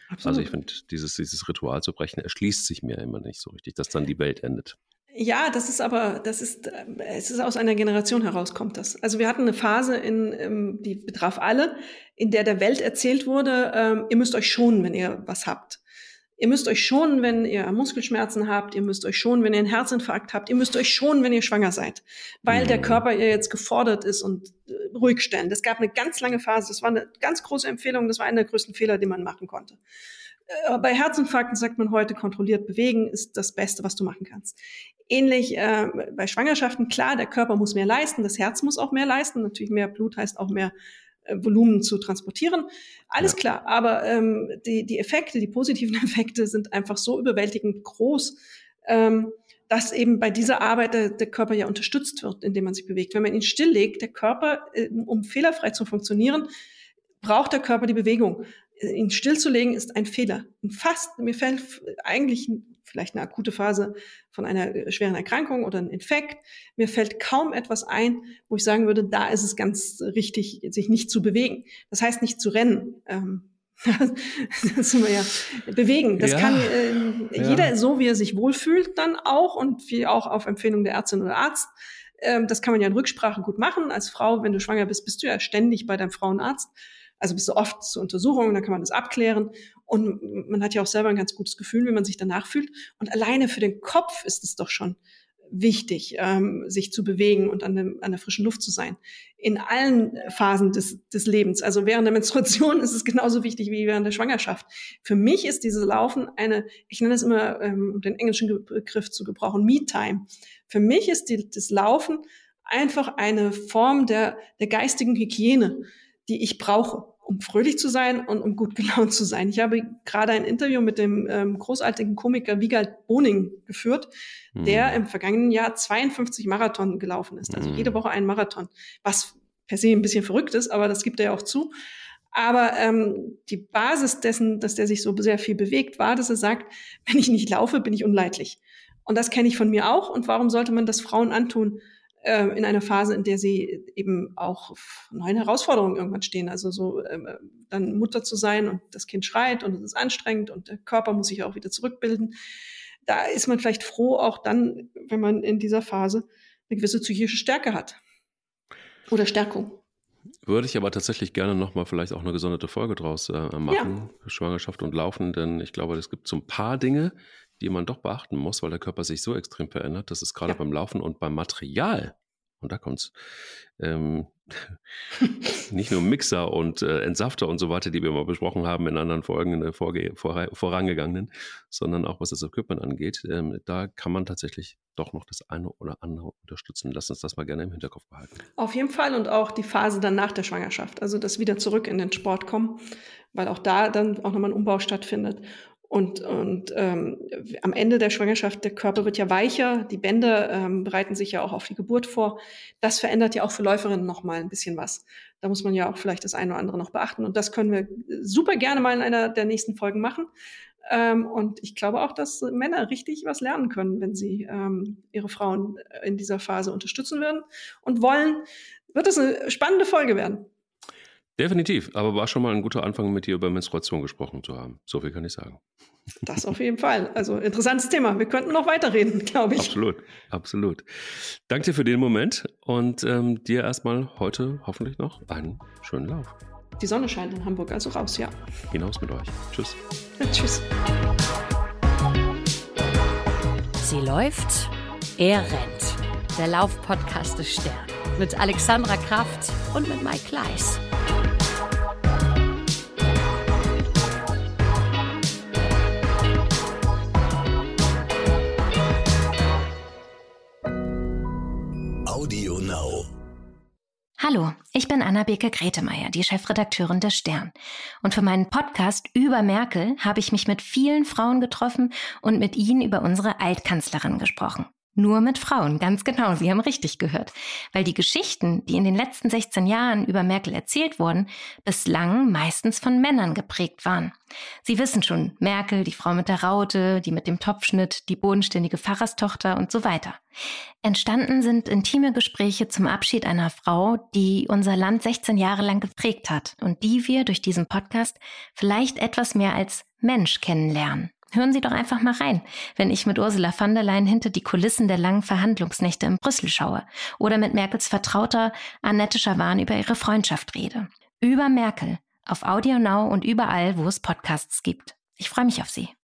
Absolut. Also ich finde, dieses, dieses Ritual zu brechen, erschließt sich mir immer nicht so richtig, dass dann die Welt endet. Ja, das ist aber, das ist, äh, es ist aus einer Generation heraus kommt das. Also wir hatten eine Phase, in, ähm, die betraf alle, in der der Welt erzählt wurde, ähm, ihr müsst euch schonen, wenn ihr was habt. Ihr müsst euch schonen, wenn ihr Muskelschmerzen habt. Ihr müsst euch schonen, wenn ihr einen Herzinfarkt habt. Ihr müsst euch schonen, wenn ihr schwanger seid, weil mhm. der Körper ihr jetzt gefordert ist und äh, ruhig stellen. Es gab eine ganz lange Phase. Das war eine ganz große Empfehlung. Das war einer der größten Fehler, den man machen konnte. Äh, bei Herzinfarkten sagt man heute, kontrolliert bewegen ist das Beste, was du machen kannst. Ähnlich äh, bei Schwangerschaften, klar, der Körper muss mehr leisten, das Herz muss auch mehr leisten. Natürlich mehr Blut heißt auch mehr Volumen zu transportieren. Alles ja. klar, aber ähm, die, die Effekte, die positiven <laughs> Effekte sind einfach so überwältigend groß, ähm, dass eben bei dieser Arbeit der, der, Körper ja unterstützt wird, indem man sich bewegt. Wenn man ihn stilllegt, der Körper, äh, um fehlerfrei zu funktionieren, braucht der Körper die Bewegung. Ihn stillzulegen ist ein Fehler. Fast, mir fällt eigentlich vielleicht eine akute Phase von einer äh, schweren Erkrankung oder ein Infekt. Mir fällt kaum etwas ein, wo ich sagen würde, da ist es ganz richtig, sich nicht zu bewegen. Das heißt nicht zu rennen. Ähm, <laughs> das sind wir ja bewegen. Das ja, kann äh, ja. jeder so, wie er sich wohlfühlt, dann auch und wie auch auf Empfehlung der Ärztin oder Arzt. Ähm, das kann man ja in Rücksprache gut machen. Als Frau, wenn du schwanger bist, bist du ja ständig bei deinem Frauenarzt. Also bist du oft zur Untersuchung, dann kann man das abklären. Und man hat ja auch selber ein ganz gutes Gefühl, wie man sich danach fühlt. Und alleine für den Kopf ist es doch schon wichtig, ähm, sich zu bewegen und an, dem, an der frischen Luft zu sein. In allen Phasen des, des Lebens. Also während der Menstruation <laughs> ist es genauso wichtig wie während der Schwangerschaft. Für mich ist dieses Laufen eine, ich nenne es immer, ähm, den englischen Begriff zu gebrauchen, Me-Time. Für mich ist die, das Laufen einfach eine Form der, der geistigen Hygiene, die ich brauche um fröhlich zu sein und um gut <laughs> gelaunt zu sein. Ich habe gerade ein Interview mit dem ähm, großartigen Komiker Wiegald Boning geführt, mhm. der im vergangenen Jahr 52 Marathon gelaufen ist. Also mhm. jede Woche ein Marathon, was per se ein bisschen verrückt ist, aber das gibt er ja auch zu. Aber ähm, die Basis dessen, dass der sich so sehr viel bewegt, war, dass er sagt, wenn ich nicht laufe, bin ich unleidlich. Und das kenne ich von mir auch. Und warum sollte man das Frauen antun, äh, in einer Phase, in der sie eben auch neuen Herausforderungen irgendwann stehen. Also so ähm, dann Mutter zu sein und das Kind schreit und es ist anstrengend und der Körper muss sich auch wieder zurückbilden. Da ist man vielleicht froh, auch dann, wenn man in dieser Phase eine gewisse psychische Stärke hat. Oder Stärkung. Würde ich aber tatsächlich gerne nochmal vielleicht auch eine gesonderte Folge draus äh, machen, ja. Schwangerschaft und Laufen, denn ich glaube, es gibt so ein paar Dinge, die man doch beachten muss, weil der Körper sich so extrem verändert. Das ist gerade ja. beim Laufen und beim Material. Und da kommt's. Ähm, <laughs> nicht nur Mixer und äh, Entsafter und so weiter, die wir mal besprochen haben in anderen Folgen, in der Vorge vor, vorangegangenen, sondern auch was das Equipment angeht. Ähm, da kann man tatsächlich doch noch das eine oder andere unterstützen. Lass uns das mal gerne im Hinterkopf behalten. Auf jeden Fall und auch die Phase dann nach der Schwangerschaft, also das wieder zurück in den Sport kommen, weil auch da dann auch nochmal ein Umbau stattfindet. Und, und ähm, am Ende der Schwangerschaft, der Körper wird ja weicher, die Bänder ähm, bereiten sich ja auch auf die Geburt vor. Das verändert ja auch für Läuferinnen noch mal ein bisschen was. Da muss man ja auch vielleicht das eine oder andere noch beachten. Und das können wir super gerne mal in einer der nächsten Folgen machen. Ähm, und ich glaube auch, dass Männer richtig was lernen können, wenn sie ähm, ihre Frauen in dieser Phase unterstützen würden und wollen. Wird das eine spannende Folge werden? Definitiv, aber war schon mal ein guter Anfang, mit dir über Menstruation gesprochen zu haben. So viel kann ich sagen. Das auf jeden Fall. Also interessantes Thema. Wir könnten noch weiterreden, glaube ich. Absolut, absolut. Danke dir für den Moment und ähm, dir erstmal heute hoffentlich noch einen schönen Lauf. Die Sonne scheint in Hamburg, also raus, ja. Hinaus mit euch. Tschüss. Ja, tschüss. Sie läuft, er rennt. Der Laufpodcast des Stern. Mit Alexandra Kraft und mit Mike Kleiss. Hallo, ich bin Anna-Beke Gretemeyer, die Chefredakteurin des Stern. Und für meinen Podcast über Merkel habe ich mich mit vielen Frauen getroffen und mit ihnen über unsere Altkanzlerin gesprochen. Nur mit Frauen, ganz genau, Sie haben richtig gehört. Weil die Geschichten, die in den letzten 16 Jahren über Merkel erzählt wurden, bislang meistens von Männern geprägt waren. Sie wissen schon, Merkel, die Frau mit der Raute, die mit dem Topfschnitt, die bodenständige Pfarrerstochter und so weiter. Entstanden sind intime Gespräche zum Abschied einer Frau, die unser Land 16 Jahre lang geprägt hat und die wir durch diesen Podcast vielleicht etwas mehr als Mensch kennenlernen. Hören Sie doch einfach mal rein, wenn ich mit Ursula von der Leyen hinter die Kulissen der langen Verhandlungsnächte in Brüssel schaue oder mit Merkels Vertrauter Annette Schawan über ihre Freundschaft rede. Über Merkel auf Audio Now und überall, wo es Podcasts gibt. Ich freue mich auf Sie.